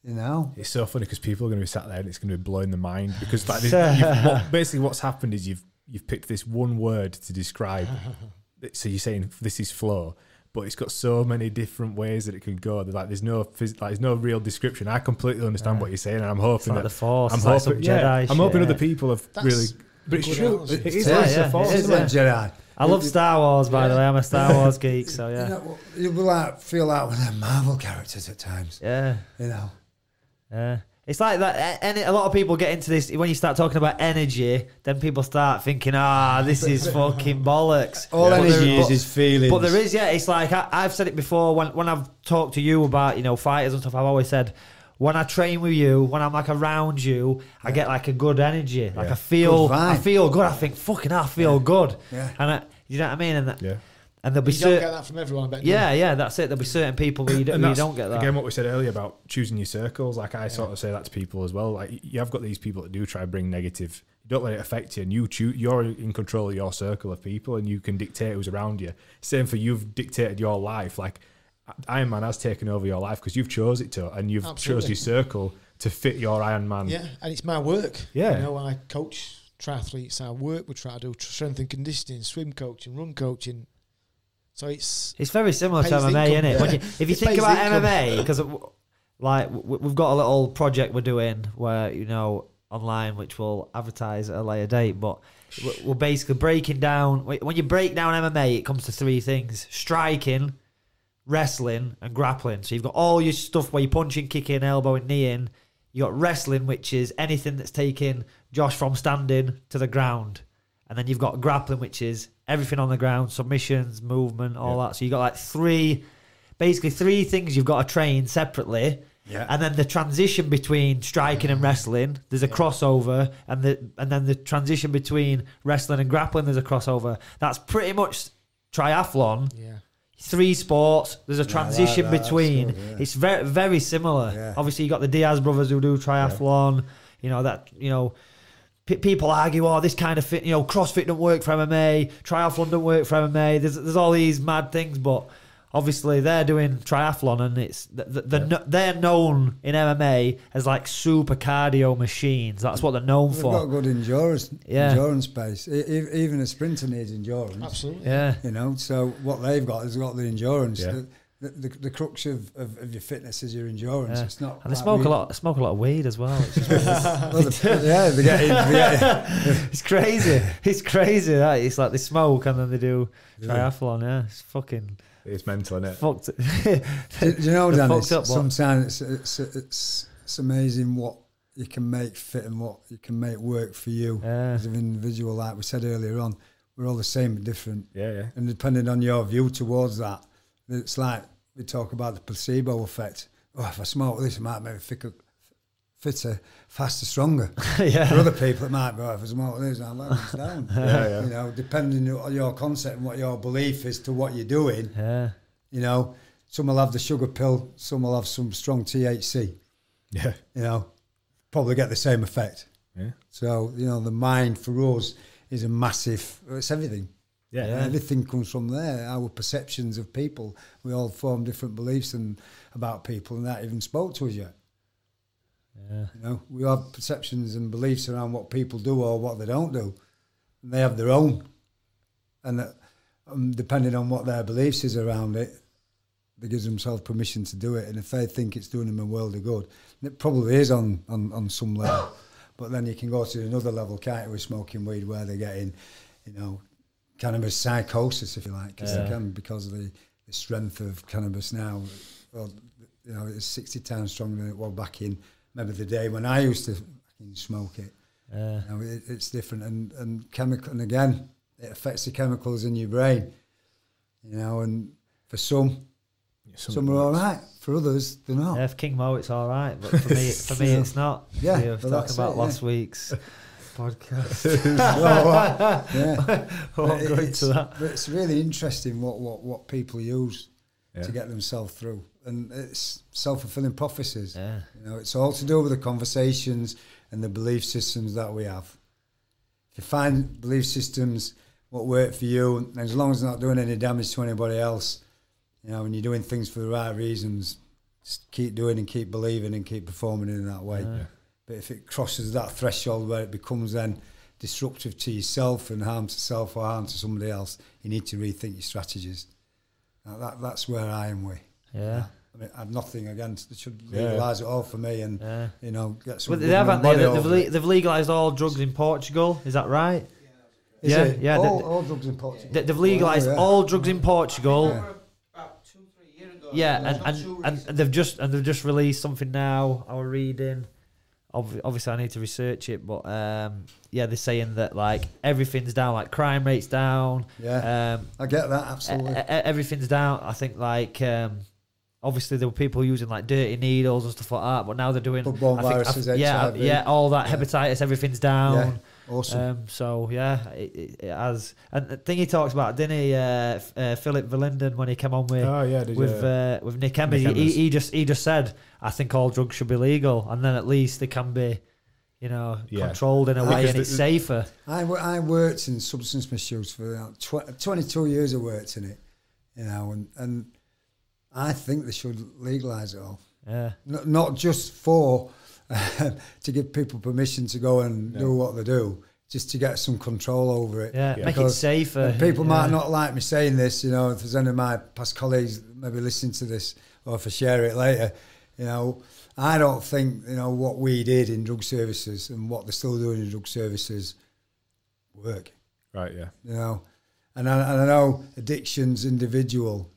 You know, It's so funny because people are going to be sat there and it's going to be blowing the mind because like you've, what, basically what's happened is you've you've picked this one word to describe. so you're saying this is flow, but it's got so many different ways that it can go. Like there's no phys- like there's no real description. I completely understand Yeah. what you're saying, and I'm It's hoping like the that force. I'm it's like hoping some yeah, Jedi. I'm hoping shit. other people have That's really. But it's true. analogy. It is Yeah, like yeah, the force. it it's is, like Jedi. I love Star Wars, by the way. I'm a Star Wars geek, so You yeah, know, you'll be like feel like one of them Marvel characters at times. yeah, You know, yeah. It's like that. And a lot of people get into this when you start talking about energy. Then people start thinking, "Ah, this is fucking bollocks." all But energy there- is but- is feelings. But there is, yeah. It's like I, I've said it before when when I've talked to you about you know fighters and stuff. I've always said when I train with you, when I'm like around you, I get like a good energy. Like Yeah. I feel, I feel good. I think fucking, I feel good. Yeah. And I, you know what I mean? And that, Yeah. And there'll be You don't certain, get that from everyone. I bet. yeah, yeah. That's it. There'll be certain people where you don't, And where you don't get that. Again, what we said earlier about choosing your circles, like I sort of say that to people as well. Like you have got these people that do try to bring negative. You don't let it affect you, and you choose. You're in control of your circle of people, and you can dictate who's around you. Same for you've dictated your life. Like Ironman has taken over your life because you've chose it to, and you've chose your circle to fit your Ironman. Yeah, and it's my work. Yeah. You know, I coach triathletes. I work with try to do strength and conditioning, swim coaching, run coaching. So it's It's very similar to MMA, isn't it? Yeah. you, if you It think about income. MMA, because like we've got a little project we're doing where you know online, which we'll advertise at a later date, but we're- we're basically breaking down. When you break down MMA, it comes to three things: striking, wrestling, and grappling. So you've got all your stuff where you're punching, kicking, elbowing, kneeing. You got wrestling, which is anything that's taking Josh from standing to the ground, and then you've got grappling, which is everything on the ground, submissions, movement, all that. So you've got like three, basically three things you've got to train separately. Yeah. And then the transition between striking and wrestling, there's a crossover, and the and then the transition between wrestling and grappling, there's a crossover. That's pretty much triathlon yeah. three sports. There's a that- transition that's between. good, yeah. It's very very similar. Yeah. Obviously, you got the Diaz brothers who do triathlon. You know that you know. P- People argue, oh, this kind of fit, you know, CrossFit don't work for MMA, triathlon don't work for MMA. There's, there's all these mad things, but obviously they're doing triathlon, and it's the, the, the, they're known in MMA as like super cardio machines. That's what they're known They've for. got good endurance, Yeah. endurance base. Even a sprinter needs endurance. Absolutely. Yeah, You know, so what they've got is got the endurance. Yeah. The, the, the, the crux of, of, of your fitness is your endurance. Yeah. It's not. and they smoke we- a lot. Smoke a lot of weed as well. It's, Well, the- yeah, they get, they get it's crazy. It's crazy. That it's like they smoke and then they do triathlon. Yeah, it's fucking It's mental, isn't it? fucked. do, do you know, They're Dennis? fucked up, sometimes it's, it's it's it's amazing what you can make fit and what you can make work for you Yeah. as an individual. Like we said earlier on, we're all the same but different. Yeah, yeah. And depending on your view towards that, it's like we talk about the placebo effect. Oh, if I smoke this, it might make me fitter, fitter faster, stronger. yeah. For other people, it might be, oh, if I smoke this, I'm balance down. Yeah, yeah. You know, depending on your concept and what your belief is to what you're doing, yeah, you know, some will have the sugar pill, some will have some strong THC, Yeah. you know, probably get the same effect. Yeah. So, you know, the mind for us is a massive, it's everything. Yeah. Yeah. Everything comes from there. Our perceptions of people. We all form different beliefs and about people, and that even spoke to us yet. yeah. You know, we have perceptions and beliefs around what people do or what they don't do, and they have their own. And that, um, depending on what their beliefs is around it, they give themselves permission to do it. And if they think it's doing them a world of good, it probably is on on, on some level. But then you can go to another level, can't you, with smoking weed, where they're getting, you know, cannabis psychosis, if you like, because Yeah. they can because of the, the strength of cannabis now. Well, you know, it's 60 times stronger than it was back in remember the day when I used to smoke it. yeah. You know, it, it's different, and and chemical, and again, it affects the chemicals in your brain. You know, and for some, some are all right. For others, they're not. Yeah, for King Mo, it's all right, but for me, for me, it's not. Yeah, we were but talking about it, last yeah. week's podcast. Well, well, oh, yeah. I won't But go it's, into that. but it's really interesting what, what, what people use Yeah. to get themselves through, and it's self fulfilling prophecies. Yeah, You know, it's all to do with the conversations and the belief systems that we have. If you find belief systems what work for you, and as long as they're not doing any damage to anybody else, you know, and you're doing things for the right reasons, just keep doing and keep believing and keep performing in that way. Yeah. But if it crosses that threshold where it becomes then disruptive to yourself and harm to self or harm to somebody else, you need to rethink your strategies. Now that, that's where I am with. yeah, I mean, I've nothing against. They should Yeah. legalise it all for me, and yeah. you know, get some. But they haven't. They, they've, le- they've legalized all drugs in Portugal. Is that right? Is yeah, it? yeah, All, they- all drugs in Portugal. They, they've legalized Oh, yeah. all drugs in Portugal. Yeah. About two, three years ago. Yeah, and, and, and they've just and they've just released something now. I was reading. Ob- Obviously, I need to research it, but um, yeah, they're saying that like everything's down, like crime rates down. Yeah, Um, I get that absolutely. everything's down. I think like um, obviously there were people using like dirty needles and stuff like that, but now they're doing I think- viruses, th- yeah, HIV. yeah, all that Yeah. hepatitis, everything's down. Awesome. Um, so yeah, it, it, has. And the thing he talks about, didn't he, uh, uh, Philip Verlinden when he came on with Oh yeah, with you? uh, with Nick Emmers, Nick he, he just he just said, I think all drugs should be legal, and then at least they can be, you know, Yeah. controlled in a way, and it's safer. I, I worked in substance misuse for uh, tw- 22 years. I worked in it, you know, and, and I think they should legalise it all. Yeah, N- not just for to give people permission to go and do what they do, just to get some control over it. Yeah, Yeah. make it safer. And people might not like me saying this, you know, if there's any of my past colleagues maybe listening to this or if I share it later, you know, I don't think, you know, what we did in drug services and what they're still doing in drug services work, Right, yeah. you know. And I, and I know addiction's individual,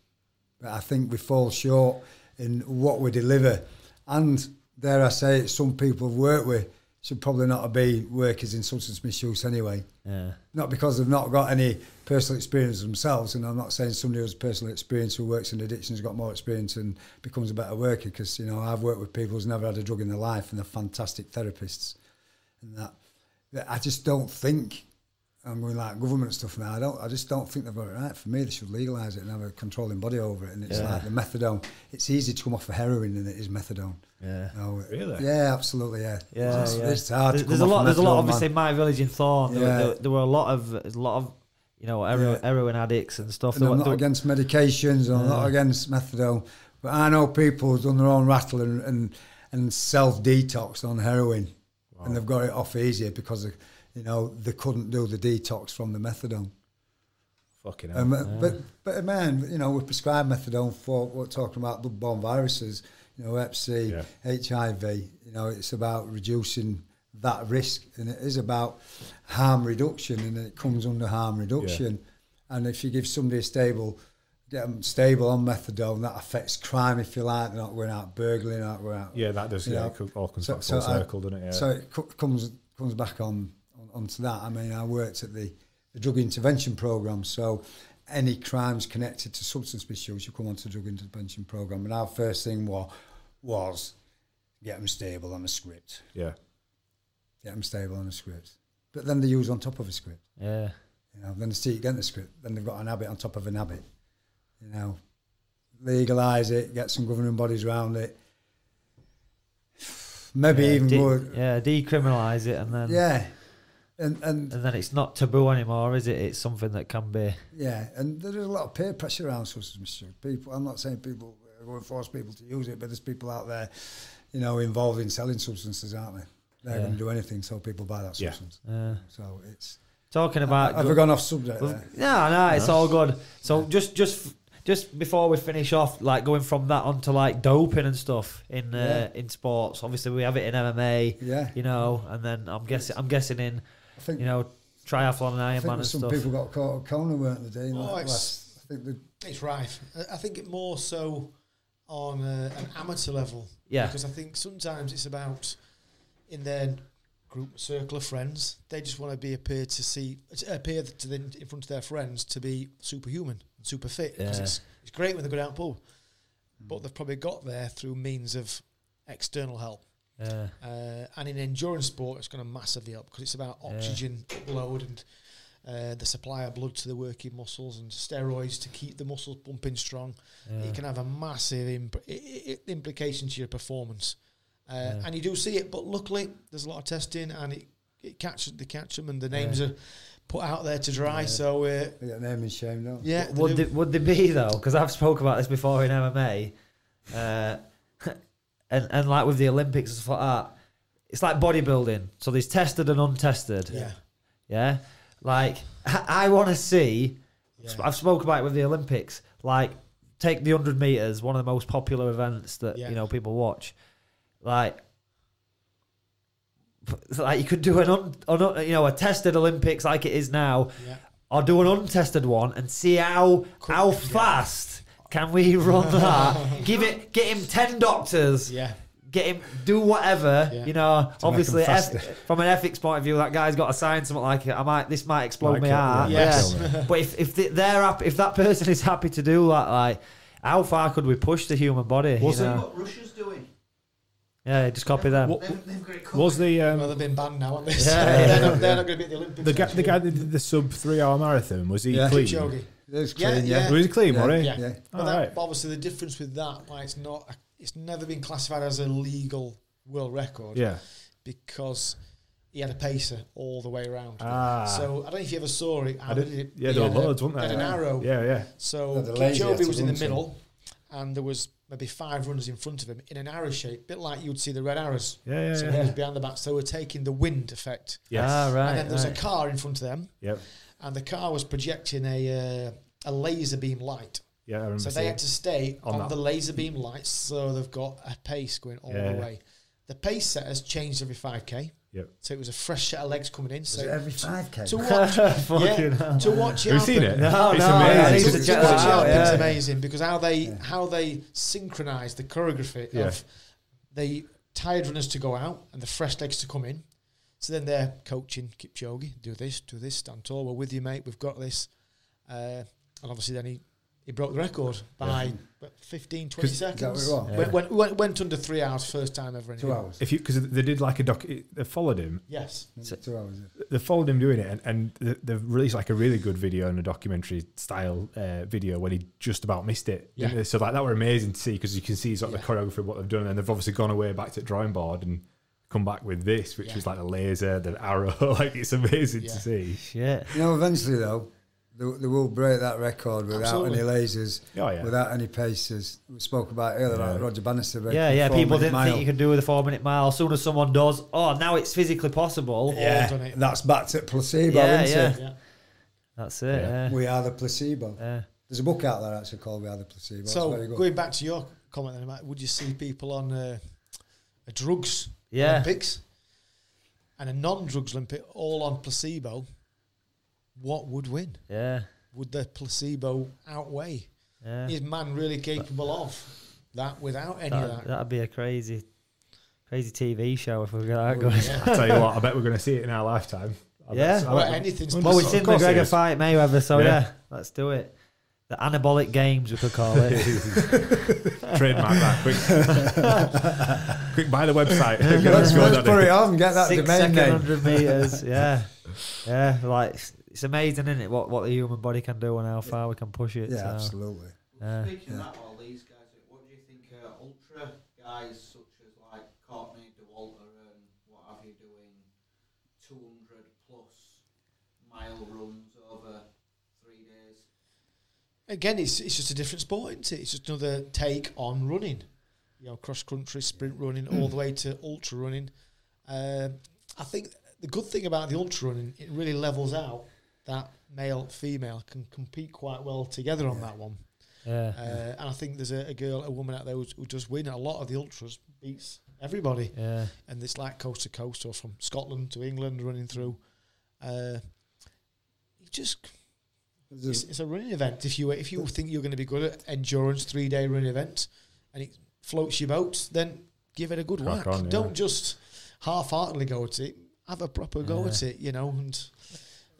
but I think we fall short in what we deliver. And dare I say it, some people I've worked with should probably not be workers in substance misuse anyway Yeah. not because they've not got any personal experience themselves. And I'm not saying somebody who's personal experience who works in addiction has got more experience and becomes a better worker. Because you know I've worked with people who's never had a drug in their life and they're fantastic therapists. And that, that I just don't think I'm going like government stuff now. I don't. I just don't think they've got it right. For me, they should legalise it and have a controlling body over it. And it's Yeah. like the methadone. It's easy to come off of heroin than it is methadone. Yeah. No, Really? Yeah, absolutely. Yeah. Yeah, It's, yeah. it's hard. There's, to there's come a lot. There's a lot. Obviously, man. in my village in Thorne, there, Yeah. there, there were a lot of, a lot of, you know, heroin, Yeah. heroin addicts and stuff. And I'm were- not there- against medications. I'm not against methadone. But I know people who've done their own rattle and, and, and self detox on heroin, and they've got it off easier because of, you know they couldn't do the detox from the methadone. Fucking hell. Um, But but man, you know we prescribe methadone for we're talking about blood-borne viruses. You know, Hep C, Yeah. HIV. You know, it's about reducing that risk, and it is about harm reduction, and it comes under harm reduction. And if you give somebody a stable, get them stable on methadone, that affects crime, if you like. They're not going out burgling, not going out. yeah, that does. Yeah, know, it all comes so- back so full I- circle, doesn't it? Yeah. So it co- comes comes back on onto that. I mean, I worked at the, the drug intervention program, so any crimes connected to substance misuse, you come onto the drug intervention program. And our first thing was was get them stable on a script, yeah. get them stable on a script. But then they use on top of a script. yeah. You know, then they see it against the script. Then they've got an habit on top of an habit. You know, legalise it, get some governing bodies around it. Maybe yeah, even de- more. Yeah, decriminalise it and then, Yeah, and and and then it's not taboo anymore, is it? It's something that can be. Yeah, and there's a lot of peer pressure around substance misuse. People, I'm not saying people are going to force people to use it, but there's people out there, you know, involved in selling substances, aren't they? They're Yeah. going to do anything so people buy that Yeah. substance. Uh, So it's. talking about. Have we gone off subject Well, there? No, no, it's all good. So just, just, just before we finish off, like going from that onto like doping and stuff in uh, in sports. Obviously, we have it in MMA. Yeah. You know, and then I'm guessing, I'm guessing in, I think, you know, triathlon and I think Ironman and there's some stuff. people got caught at Kona, weren't they, Dean? Oh, Like, it's- last- I think It's rife. I- I think it more so on uh, an amateur level. Yeah. Because I think sometimes it's about in their group circle of friends, they just want to be appear to see appear to the, in front of their friends to be superhuman, super fit. Because Yeah. it's it's great when they go down pub, but they've probably got there through means of external help. Yeah. Uh, and in endurance sport, it's going to massively help because it's about Yeah. oxygen upload and uh, the supply of blood to the working muscles and steroids to keep the muscles pumping strong. yeah. It can have a massive imp- i- i- i- implication to your performance. Uh, Yeah. And you do see it, but luckily there's a lot of testing and it, it catches they catch them and the names are put out there to dry. Yeah. So uh, they get name and shame, don't they? yeah, would do. they, would they be though? Because I've spoke about this before in MMA, uh, and and like with the Olympics and stuff like that. It's like bodybuilding. So there's tested and untested. yeah. Yeah. Like I, want to see. Yeah. I've spoke about it with the Olympics. Like take the hundred meters, one of the most popular events that Yeah. you know people watch. Like. Like you could do an un, un, you know a tested Olympics like it is now, Yeah. or do an untested one and see how how fast can we run that? Give it, get him ten doctors, Yeah. get him do whatever. Yeah. You know, To obviously, make 'em eth- from an ethics point of view, that guy's got to sign something like it. I might, this might explode Might my kill- heart. yeah, Yeah, Yes. might kill me. but if if they- they're happy, if that person is happy to do that, like. How far could we push the human body? Was you know? what Russia's doing. Yeah, just copy them. What- They've, they've got it covered. Was the um, Well, they've been banned now, aren't they? Yeah, they're, yeah, not, they're not going to be at the Olympics. the guy, the guy that did the sub three hour marathon? Was he Yeah. clean? Kipchoge. It's Yeah, clean, yeah. Was clean? Yeah. Was he? Yeah. Yeah. But that, right. but obviously, the difference with that, why it's not, it's never been classified as a legal world record Yeah. because he had a pacer all the way around. Ah. So I don't know if you ever saw it. I how did- did it yeah, he there were loads, weren't had there? an arrow. Yeah, yeah. So Yeah, the lazy had Kipchoge to was in the run some. middle, and there was maybe five runners in front of him in an arrow shape, bit like you'd see the red arrows. Yeah, yeah, So yeah. he was behind the back, so we're taking the wind effect. Yes. Ah, right. and then there's right. a car in front of them, Yep. And the car was projecting a uh, a laser beam light. Yeah, I remember So they had to stay On on, the laser beam lights, so they've got a pace going all Yeah. the way. The pace setters changed every 5k, Yep. so it was a fresh set of legs coming in. Was So it every 5k? to watch, Fucking yeah, to watch it. Have you seen it? No, it's no, I amazing. need to, to It's- check watch that it out, happen amazing because how they Yeah. how they synchronise the choreography Yeah. of the tired runners to go out and the fresh legs to come in. So then they're coaching Kipchoge, do this, do this, stand tall. We're with you, mate. We've got this. Uh, and obviously, then he, he broke the record by what, 15, 20 Is that what seconds. it? Yeah. Went, went, went, went under three hours, first time ever. in Two hours. If you because they did like a doc, they followed him. Yes. Two hours. They followed him doing it, and, and they- they've released like a really good video and a documentary style uh, video when he just about missed it. Yeah. So like that were amazing to see because you can see sort of Yeah. the choreography of what they've done, and they've obviously gone away back to the drawing board and come back with this, which Yeah. was like a laser, the arrow. like it's amazing Yeah. to see. Shit. You know, eventually though, they, they will break that record without Absolutely. any lasers, Oh yeah. without any paces. We spoke about earlier, Yeah. like Roger Bannister. Yeah, yeah. the People didn't think you could do with a four minute mile. As soon as someone does, oh, now it's physically possible. Yeah, done it. that's back to placebo, Yeah, isn't yeah. it? Yeah. That's it. Yeah. Yeah. We are the placebo. yeah. There's a book out there actually called We Are the Placebo. So very good. going back to your comment, then, Matt, would you see people on uh, drugs Yeah. Olympics and a non-drugs Olympic all on placebo? What would win? Yeah. Would the placebo outweigh? Yeah. Is man really capable of that without any of That, that? that'd be a crazy, crazy TV show if we got that going. Yeah. I tell you what, I bet we're going to see it in our lifetime. I Yeah. I bet Well, we- anything's Well, Well, we've seen course it McGregor fight Mayweather, so Yeah. yeah. let's do it. The anabolic games, we could call it. Trademark that quick. quick, buy the website. Get let's, us going let's put it. it on, get that Six domain second name. hundred meters. Yeah, yeah. Like it's- it's amazing, isn't it? What what the human body can do and how far we can push it. Yeah, so, absolutely. Yeah. Speaking Yeah. of that, all these guys, what do you think uh, ultra guys such as like Courtney, Dauwalter, and what have you doing 200 plus mile runs over three days? Again, it's it's just a different sport, isn't it? It's just another take on running. You know, cross country, sprint running, all the way to ultra running. Um, I think the good thing about the ultra running, it really levels out that male female can compete quite well together on that one. Yeah, Uh, and I think there's a, a girl, a woman out there who, who does win a lot of the ultras, beats everybody, yeah, and it's like coast to coast or from Scotland to England running through. Uh, you just it's, a- it's a running event. If you if you think you're going to be good at endurance three day running event, and it floats your boat, then give it a good whack. on, yeah. Don't just half heartedly go at it. Have a proper go Yeah. at it, you know, and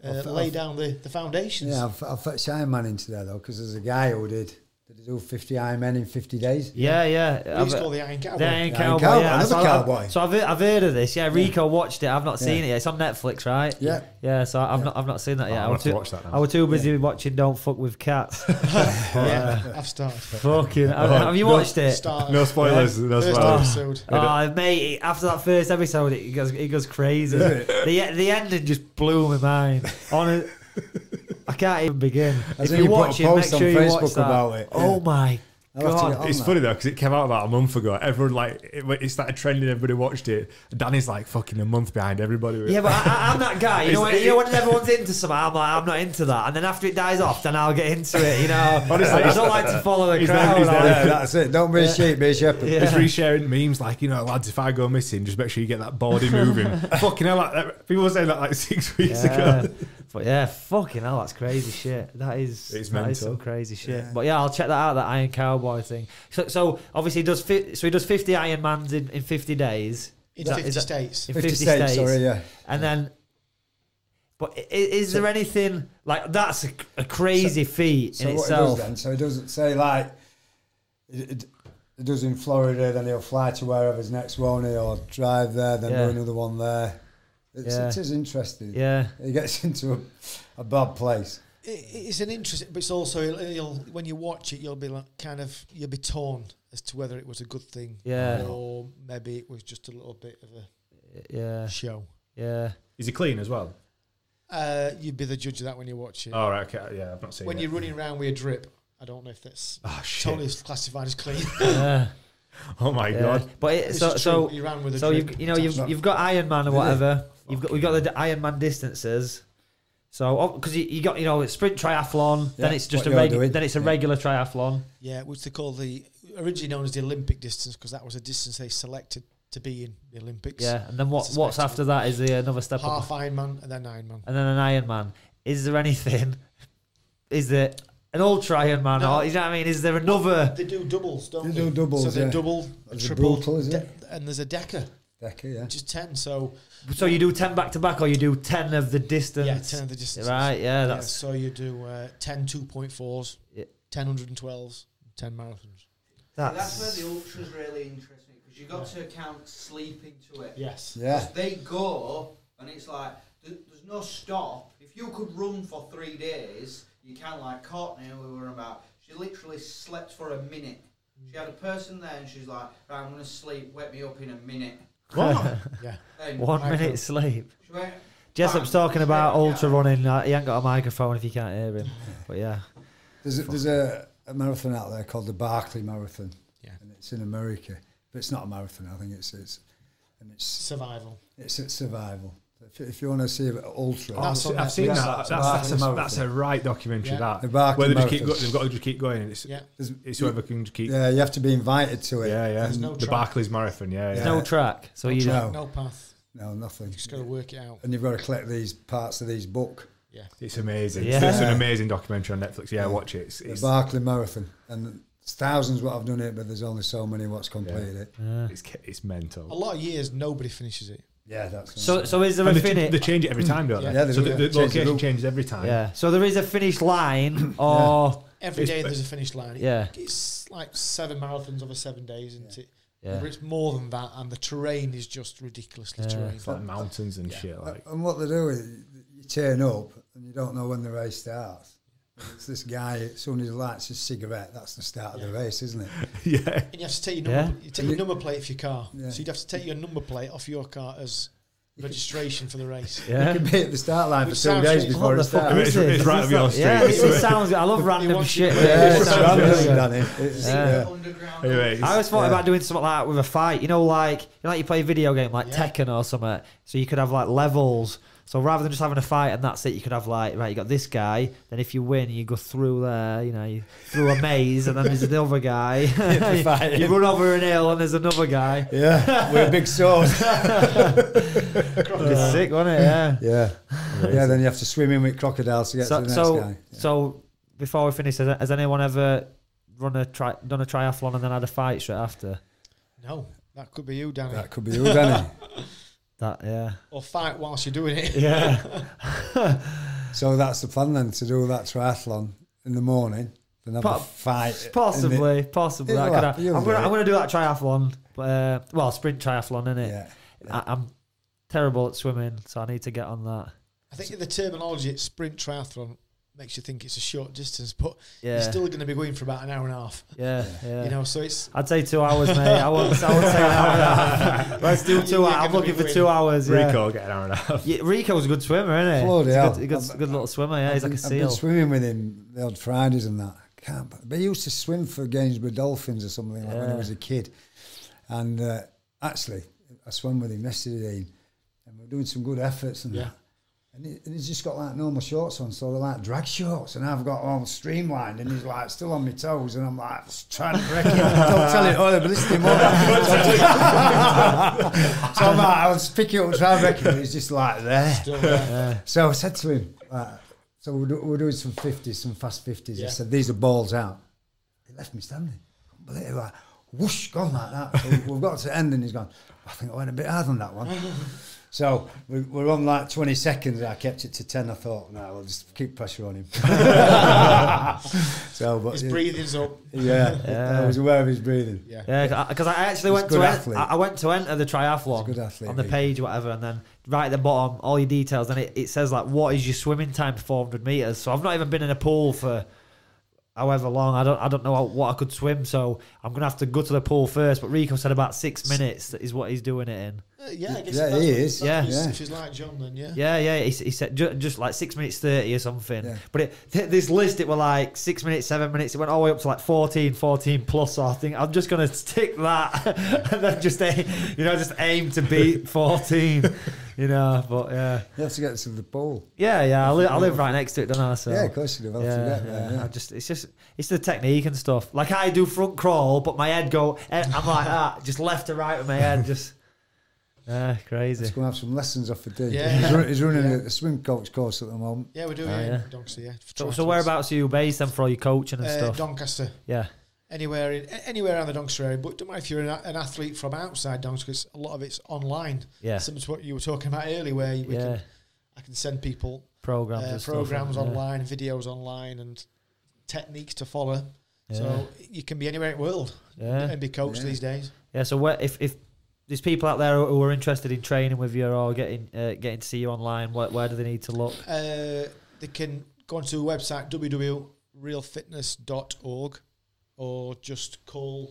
uh, I've- lay I've- down the, the foundations. yeah, I've, I've Ironman into there though, because there's a guy who did, did he do 50 Ironmen in 50 days? yeah, yeah. He's I've- called the Iron Cowboy. The Iron Yeah, Cowboy, Cowboy, yeah. another so I've- cowboy. So I've, I've heard of this. Yeah, Rico watched it. I've not seen Yeah. it yet. It's on Netflix, right? Yeah. Yeah, so I've Yeah. not I've not seen that Oh, yet. I I'll was have to too, watch that now. I was too busy watching Don't Fuck with Cats. yeah, I've started. Fucking. have you watched it? Started. No spoilers. No First spoilers. episode. Oh mate! After that first episode, it goes it goes crazy. the the ending just blew my mind. On a, I can't even begin. I if think you you put watch it, make sure you watch that. about it, Oh yeah. my I'll have to god! get It's that. funny though because it came out about a month ago. Everyone like it, it started trending. Everybody watched it. Danny's like fucking a month behind everybody. Yeah, but I, I, I'm that guy. You know, It's- when, you know when everyone's into something, I'm like, I'm not into that. And then after it dies off, then I'll get into it. You know, Honestly, I he's- don't like to follow the crowd. never- he's like- Yeah, that's it. Don't be a sheep, be a shepherd. Yeah. Just resharing memes like, you know, lads, if I go missing, just make sure you get that body moving. fucking hell, like, people were saying that like six weeks Yeah. ago. But yeah, fucking hell, that's crazy shit. That is It's that is some mental. crazy shit. Yeah. But yeah, I'll check that out. That Iron Cowboy thing. So, so obviously, he does fi- so he does fifty Iron Mans in, in fifty days. In that- 50 is that- states. In 50 fifty, states, states, sorry, yeah. and then. But i- is, there anything like that's a, a crazy feat So in what itself? he does then, so he doesn't say like, it, it, he does in Florida, then he'll fly to wherever's next one, he'll drive there, then Yeah. do another one there. It's, Yeah. It is interesting. Yeah, He gets into a, a bad place. It, it's an interesting, but it's also you'll, you'll when you watch it, you'll be like kind of you'll be torn as to whether it was a good thing, Yeah. or maybe it was just a little bit of a yeah, show. yeah. Is he clean as well? Uh, you'd be the judge of that when you watch it. Oh, right, okay. Yeah, I've not seen when it. you're running around with a drip, I don't know if that's Oh shit! totally classified as clean. yeah, Oh my yeah. god! But it, so so ran with so you've you know you've not- you've got Ironman or Did he? whatever. You've got we've got the d- Ironman distances. So oh, because you, you got you know sprint triathlon, then it's just what a you're reg- doing. then it's a Yeah. regular triathlon. Yeah, which they call the originally known as the Olympic distance because that was a distance they selected to be in the Olympics. Yeah, and then what what's after that is the uh, another step up, half Ironman and then Ironman. and then an Ironman. Is there anything? Is there an ultra Ironman, No. or you know what I mean? Is there another? They do doubles, don't They they? do doubles, So they yeah. double, a There's a triple, brutal, isn't de- and there's a decker, Decker, yeah. which is ten. So So you do ten back to back, or you do ten of the distance? yeah, ten of the distances. Right, yeah, Yeah, that's so you do uh, 10 2.4s, Yeah. 10 112s, 10 marathons. That's, that's, where the ultra's really interesting because you've got to account sleep into it. Yes. Yeah. 'Cause They go and it's like th- there's no stop. If you could run for three days, you can't like Courtney we were about. She literally slept for a minute. She had a person there and she's like, right, I'm gonna sleep. Wake me up in a minute. what? Yeah. And one Micro- minute sleep. she went, Jessup's bang, talking about straight ultra running. Uh, he ain't got a microphone if you can't hear him. But yeah, There's a, there's a, a marathon out there called the Barkley Marathon. Yeah. And it's in America. But it's not a marathon, I think it's it's and it's Survival. it's a survival. If, if you want to see it ultra, Oh, That's I've, I've seen Netflix. that. That's That's, that's, a, that's a right documentary. Yeah. That The where they just keep go, Marathon. they've got to just keep going. It's, Yeah. there's, it's whoever can just keep. yeah, you have to be invited to it. yeah, yeah. And no the track. Barkley's Marathon. Yeah, there's yeah. no track, so you track. No path. No, nothing. You just got to work it out. And you've got to collect these parts of these book. Yeah. It's amazing. Yeah. It's, it's an amazing documentary on Netflix. Yeah, Yeah. watch it. It's, The it's, Barkley Marathon. And thousands what have done it, but there's only so many what's completed it. Yeah. it's, it's mental. A lot of years, nobody finishes it. Yeah, that's So so is there And a they, ch- finish? they change it every time, don't they? Yeah, they so do, the, yeah. the Change location route. changes every time. Yeah. So there is a finish line, or Every It's day ba- there's a finish line. Yeah. It's like seven marathons over seven days, isn't it? yeah. But it's more than that, and the terrain is just ridiculously Yeah. terrain. It's like mountains and Yeah. shit. Like And what they do is you turn up and you don't know when the race starts. It's this guy, as soon as he lights his cigarette, that's the start of the race, isn't it? yeah, And you have to take your Yeah. number, you take your number plate off your car. Yeah. So you'd have to take your number plate off your car as registration for the race. yeah. You can be at the start line Which for two sounds days before What it the fuck starts. It's- is this? it's right Is up your this- Yeah, it, it sounds. I love They random want shit. Yeah, Yeah, it's sounds random, really good. Danny. It's- Yeah. yeah. Underground. Anyway, I always thought Yeah. about doing something like that with a fight. You know, like you know, like you play a video game like Yeah. Tekken or something. So you could have like levels. So rather than just having a fight and that's it, you could have like right, you got this guy. Then if you win, you go through there. You know, you through a maze, and then there's the other guy. you, you run over an hill, and there's another guy. Yeah, with a big sword. It's sick, wasn't it? Yeah. yeah. Yeah, then you have to swim in with crocodiles to get So to the next so guy. Yeah. so before we finish, has, has anyone ever run a tri- done a triathlon and then had a fight straight after? No, that could be you, Danny. That could be you, Danny. That yeah Or fight whilst you're doing it. yeah. So that's the plan then, to do that triathlon in the morning, then have Po- a fight. in the- Possibly, possibly. That could happen. I'm gonna, do I'm gonna do that triathlon. Uh, well, sprint triathlon, innit? yeah. I, I'm terrible at swimming, so I need to get on that. I think the terminology at sprint triathlon makes you think it's a short distance, but Yeah, you're still going to be going for about an hour and a half. yeah, yeah. You know, so it's I'd say two hours, mate. I won't, I won't say an hour and a half. Let's do two You're hours. I'm looking for winning. two hours. Yeah. Rico get an hour and a half. Yeah, Rico's a good swimmer, isn't he? Bloody He's a hell. good, a good, I've- good little swimmer. Yeah, he's like a I've been seal. swimming with him the odd Fridays and that. Can't, but he used to swim for Gainsborough Dolphins or something like when Yeah. he was a kid. And uh, actually, I swam with him yesterday, and we're doing some good efforts and Yeah. that. And, he, and he's just got like normal shorts on, so they're like drag shorts, and I've got all streamlined, and he's like still on my toes, and I'm like trying to break it. Don't tell it, oh, they're listening more. so I'm like, I was picking up, trying to break it, but he's just like there. there. So I said to him, like, so we're, do, we're doing some 50s, some fast 50s. Yeah. I said, these are balls out. He left me standing. Couldn't like, whoosh, gone like that. So we've got to end, and he's gone, I think I went a bit hard on that one. so we, we're on like 20 seconds. I kept it to 10. I thought, no, we'll just keep pressure on him. so, but His yeah, breathing's up. yeah, Yeah. I was aware of his breathing. Yeah. Yeah, because I actually He's went to athlete. I I went to enter the triathlon good athlete, on the page, whatever, and then right at the bottom, all your details, and it, it says like, "What is your swimming time for 400 meters?" So I've not even been in a pool for however long. I don't I don't know how, what I could swim, so I'm gonna have to go to the pool first. But Rico said about six minutes is what he's doing it in. Uh, yeah, I guess Yeah, if he what- is. that's Yeah. he's- Yeah. If she's like John, then yeah. Yeah, yeah. He, he said ju- just like six minutes thirty or something. Yeah. But it, th- this list, it were like six minutes, seven minutes. It went all the way up to like 14, 14 plus. So I think I'm just gonna stick that and then just aim, you know just aim to beat fourteen. you know, but yeah, You have to get to the pool. yeah, yeah. I, li- I live right next to it, don't I? So yeah, of course you do. Have to yeah, get there. yeah. Yeah. I just it's just it's the technique and stuff. Like I do front crawl, but my head go. eh, I'm like that, just left to right with my head, just. Yeah, crazy. He's going to have some lessons off for day. Yeah. He's, run, he's running Yeah. a swim coach course at the moment. Yeah, we're doing Oh, it yeah. in Doncaster, yeah. So, so whereabouts are you based then for all your coaching and Uh, stuff? Doncaster. yeah, Anywhere in anywhere around the Doncaster area, but don't mind if you're an, an athlete from outside Doncaster, 'cause a lot of it's online. yeah, Similar to what you were talking about earlier, where we yeah. can, I can send people Programs, uh, and stuff, programs yeah. online, videos online, and techniques to follow. Yeah. So you can be anywhere in the world yeah, and be coached Yeah. these days. yeah. So where, if if there's people out there who are interested in training with you or getting uh, getting to see you online, where, where do they need to look? Uh, they can go onto the website www.realfitness.org or just call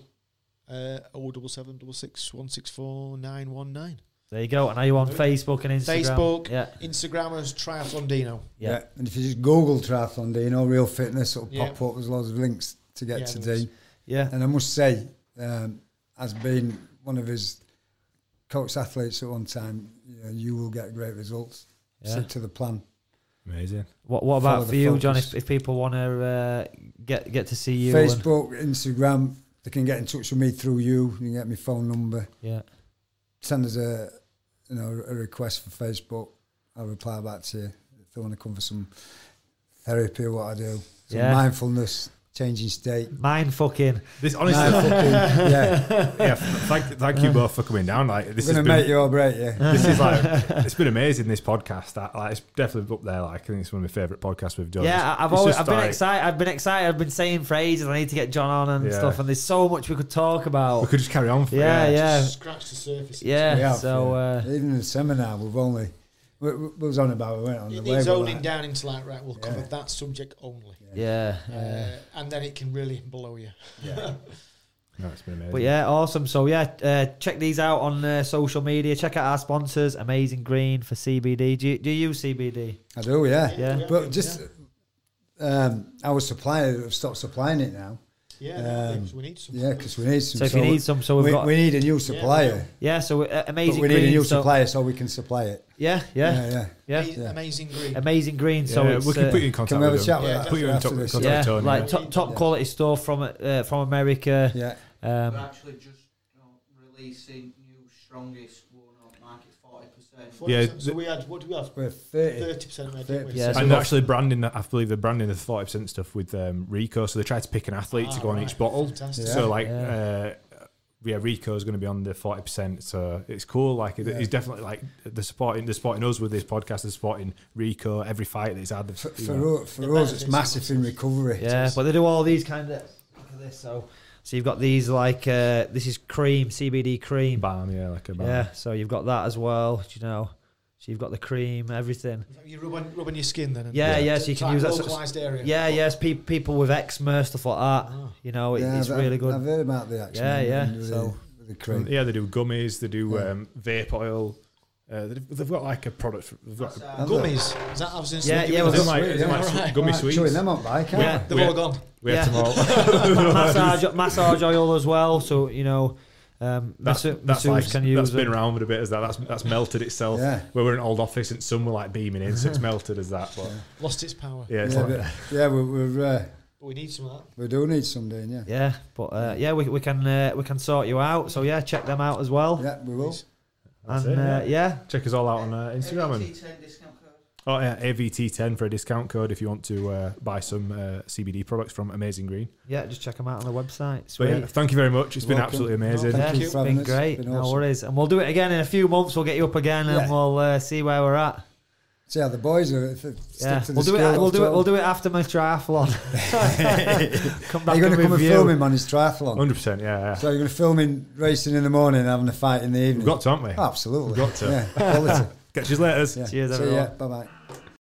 uh, 07766 164 919. There you go. And are you on Facebook and Instagram? Facebook. Yeah, Instagram as Triathlon Dino. yeah, And if you just Google triathlon D, you know, real fitness, it'll Yeah. pop up. There's loads of links to get Yeah, to there is. D. yeah. And I must say, um, as being one of his coach athletes at one time, you, know, you will get great results. yeah. Stick to the plan. Amazing. What What Follow about for you, John? If, if people want to uh, get get to see you, and- Facebook, Instagram, they can get in touch with me through you. You can get my phone number. yeah, Send us a you know a request for Facebook. I'll reply back to you if they want to come for some therapy or what I do. Some Yeah. mindfulness, changing state. mind fucking. This honestly, Nah, fucking- yeah, yeah. Thank, thank you both for coming down. Like this we're has gonna been, make you or break you. this is like it's been amazing. This podcast, that, like, it's definitely up there. Like I think it's one of my favorite podcasts we've done. Yeah, It's- I- I've it's always I've been like- excited. I've been excited. I've been saying phrases. I need to get John on and Yeah. stuff. And there's so much we could talk about. We could just carry on. For, Yeah, yeah. Just scratch the surface. Yeah. We have, so yeah. uh, even in the seminar, we've only we, we we was on about we went on It the needs way. owning like, down into like, right, we'll cover that subject only. yeah, Uh, yeah. and then it can really blow you. No, it's been amazing. But yeah, awesome. So yeah, uh, check these out on uh, social media. Check out our sponsors, Amazing Green for CBD. Do you, do you use CBD? I do, yeah. Yeah. But just um, our supplier have stopped supplying it now. Yeah, Um, because we need some. Yeah, because we need some. So if you need some, so we've we, got we need a new supplier. yeah. So uh, but Amazing we need Green. a new so, supplier so we can supply it. Yeah, yeah, yeah. yeah. yeah. Yeah. Amazing green. Amazing Green. Yeah, So it's, we can uh, put you in contact Can we have with a chat with Yeah, that Put you in after touch- this? contact yeah, with Tony. like yeah. top, top Yeah. quality stuff from uh, from America. Yeah. Um, We're actually just you know, releasing new strongest worn out market forty percent. 40%. Yeah, So we had what do we have? We're Thirty percent. of it. Yeah, so and actually branding, that I believe they're branding the forty percent stuff with um, Rico. So they try to pick an athlete to Ah, go on each bottle. Fantastic. Yeah. So like, Yeah. uh, yeah, Rico's going to be on the forty percent. So it's cool. Like Yeah. he's definitely like the supporting, the supporting us with this podcast, the supporting Rico every fight that he's had. For, you for, know. us, for us, it's massive in recovery. Yeah, but they do all these kind of look at this. So, so you've got these like uh, this is cream, CBD cream. balm, yeah, like a balm. Yeah, so you've got that as well. do You know, so you've got the cream, everything. You rub on, rub on your skin then. Yeah, yeah. So you can like use that. sort of- localized area. Yeah, yes. Pe- people with eczema, stuff like that. Ah. You know, it, Yeah, it's I've, really I've good. heard about the action. Yeah, yeah, so- the, the cream. Yeah, they do gummies. They do Yeah. um, vape oil. Uh, they've, they've got like a product. For, they've got That's, uh, Have they? Gummies. Is that I was in Yeah, yeah, Is well, it like, sweet, yeah. like Alright. gummy Right, sweets? Chewing them up, I can't. Yeah. They've We- all gone. We have Yeah. them all. massage, massage oil as well. So you know, um, That's, masseur- that's masseurs like can use that's been around for a bit as that. That's that's melted itself. Yeah. Where we're in an old office and some were like beaming in, so it's melted as that. But Lost its power. yeah, it's Yeah, like, but, yeah, we, we're, uh, we need some of that. we do need some doing, yeah. Yeah, but uh, yeah, we, we can uh, we can sort you out. So yeah, check them out as well. Yeah, we will. That's and it, uh, yeah. yeah, check us all out on uh, Instagram and AVT10 discount code. oh yeah, AVT10 for a discount code if you want to uh, buy some uh, CBD products from Amazing Green. yeah, just check them out on the website. Sweet. yeah, thank you very much. It's been Welcome. absolutely amazing. Thank yeah, you it's for having been great. Been no worries, and we'll do it again in a few months. We'll get you up again, and we'll uh, see where we're at. See how the boys are. If it stick Yeah, to the we'll do it. We'll do it. We'll do it after my triathlon. come Are back you going to come and film him on his triathlon? Hundred percent, yeah, yeah. So you're going to film him racing in the morning and having a fight in the evening? We've got to, haven't we? Oh, absolutely. We've got to. Yeah, quality. Catch you later. Yeah. Cheers, See everyone. ya. Bye bye.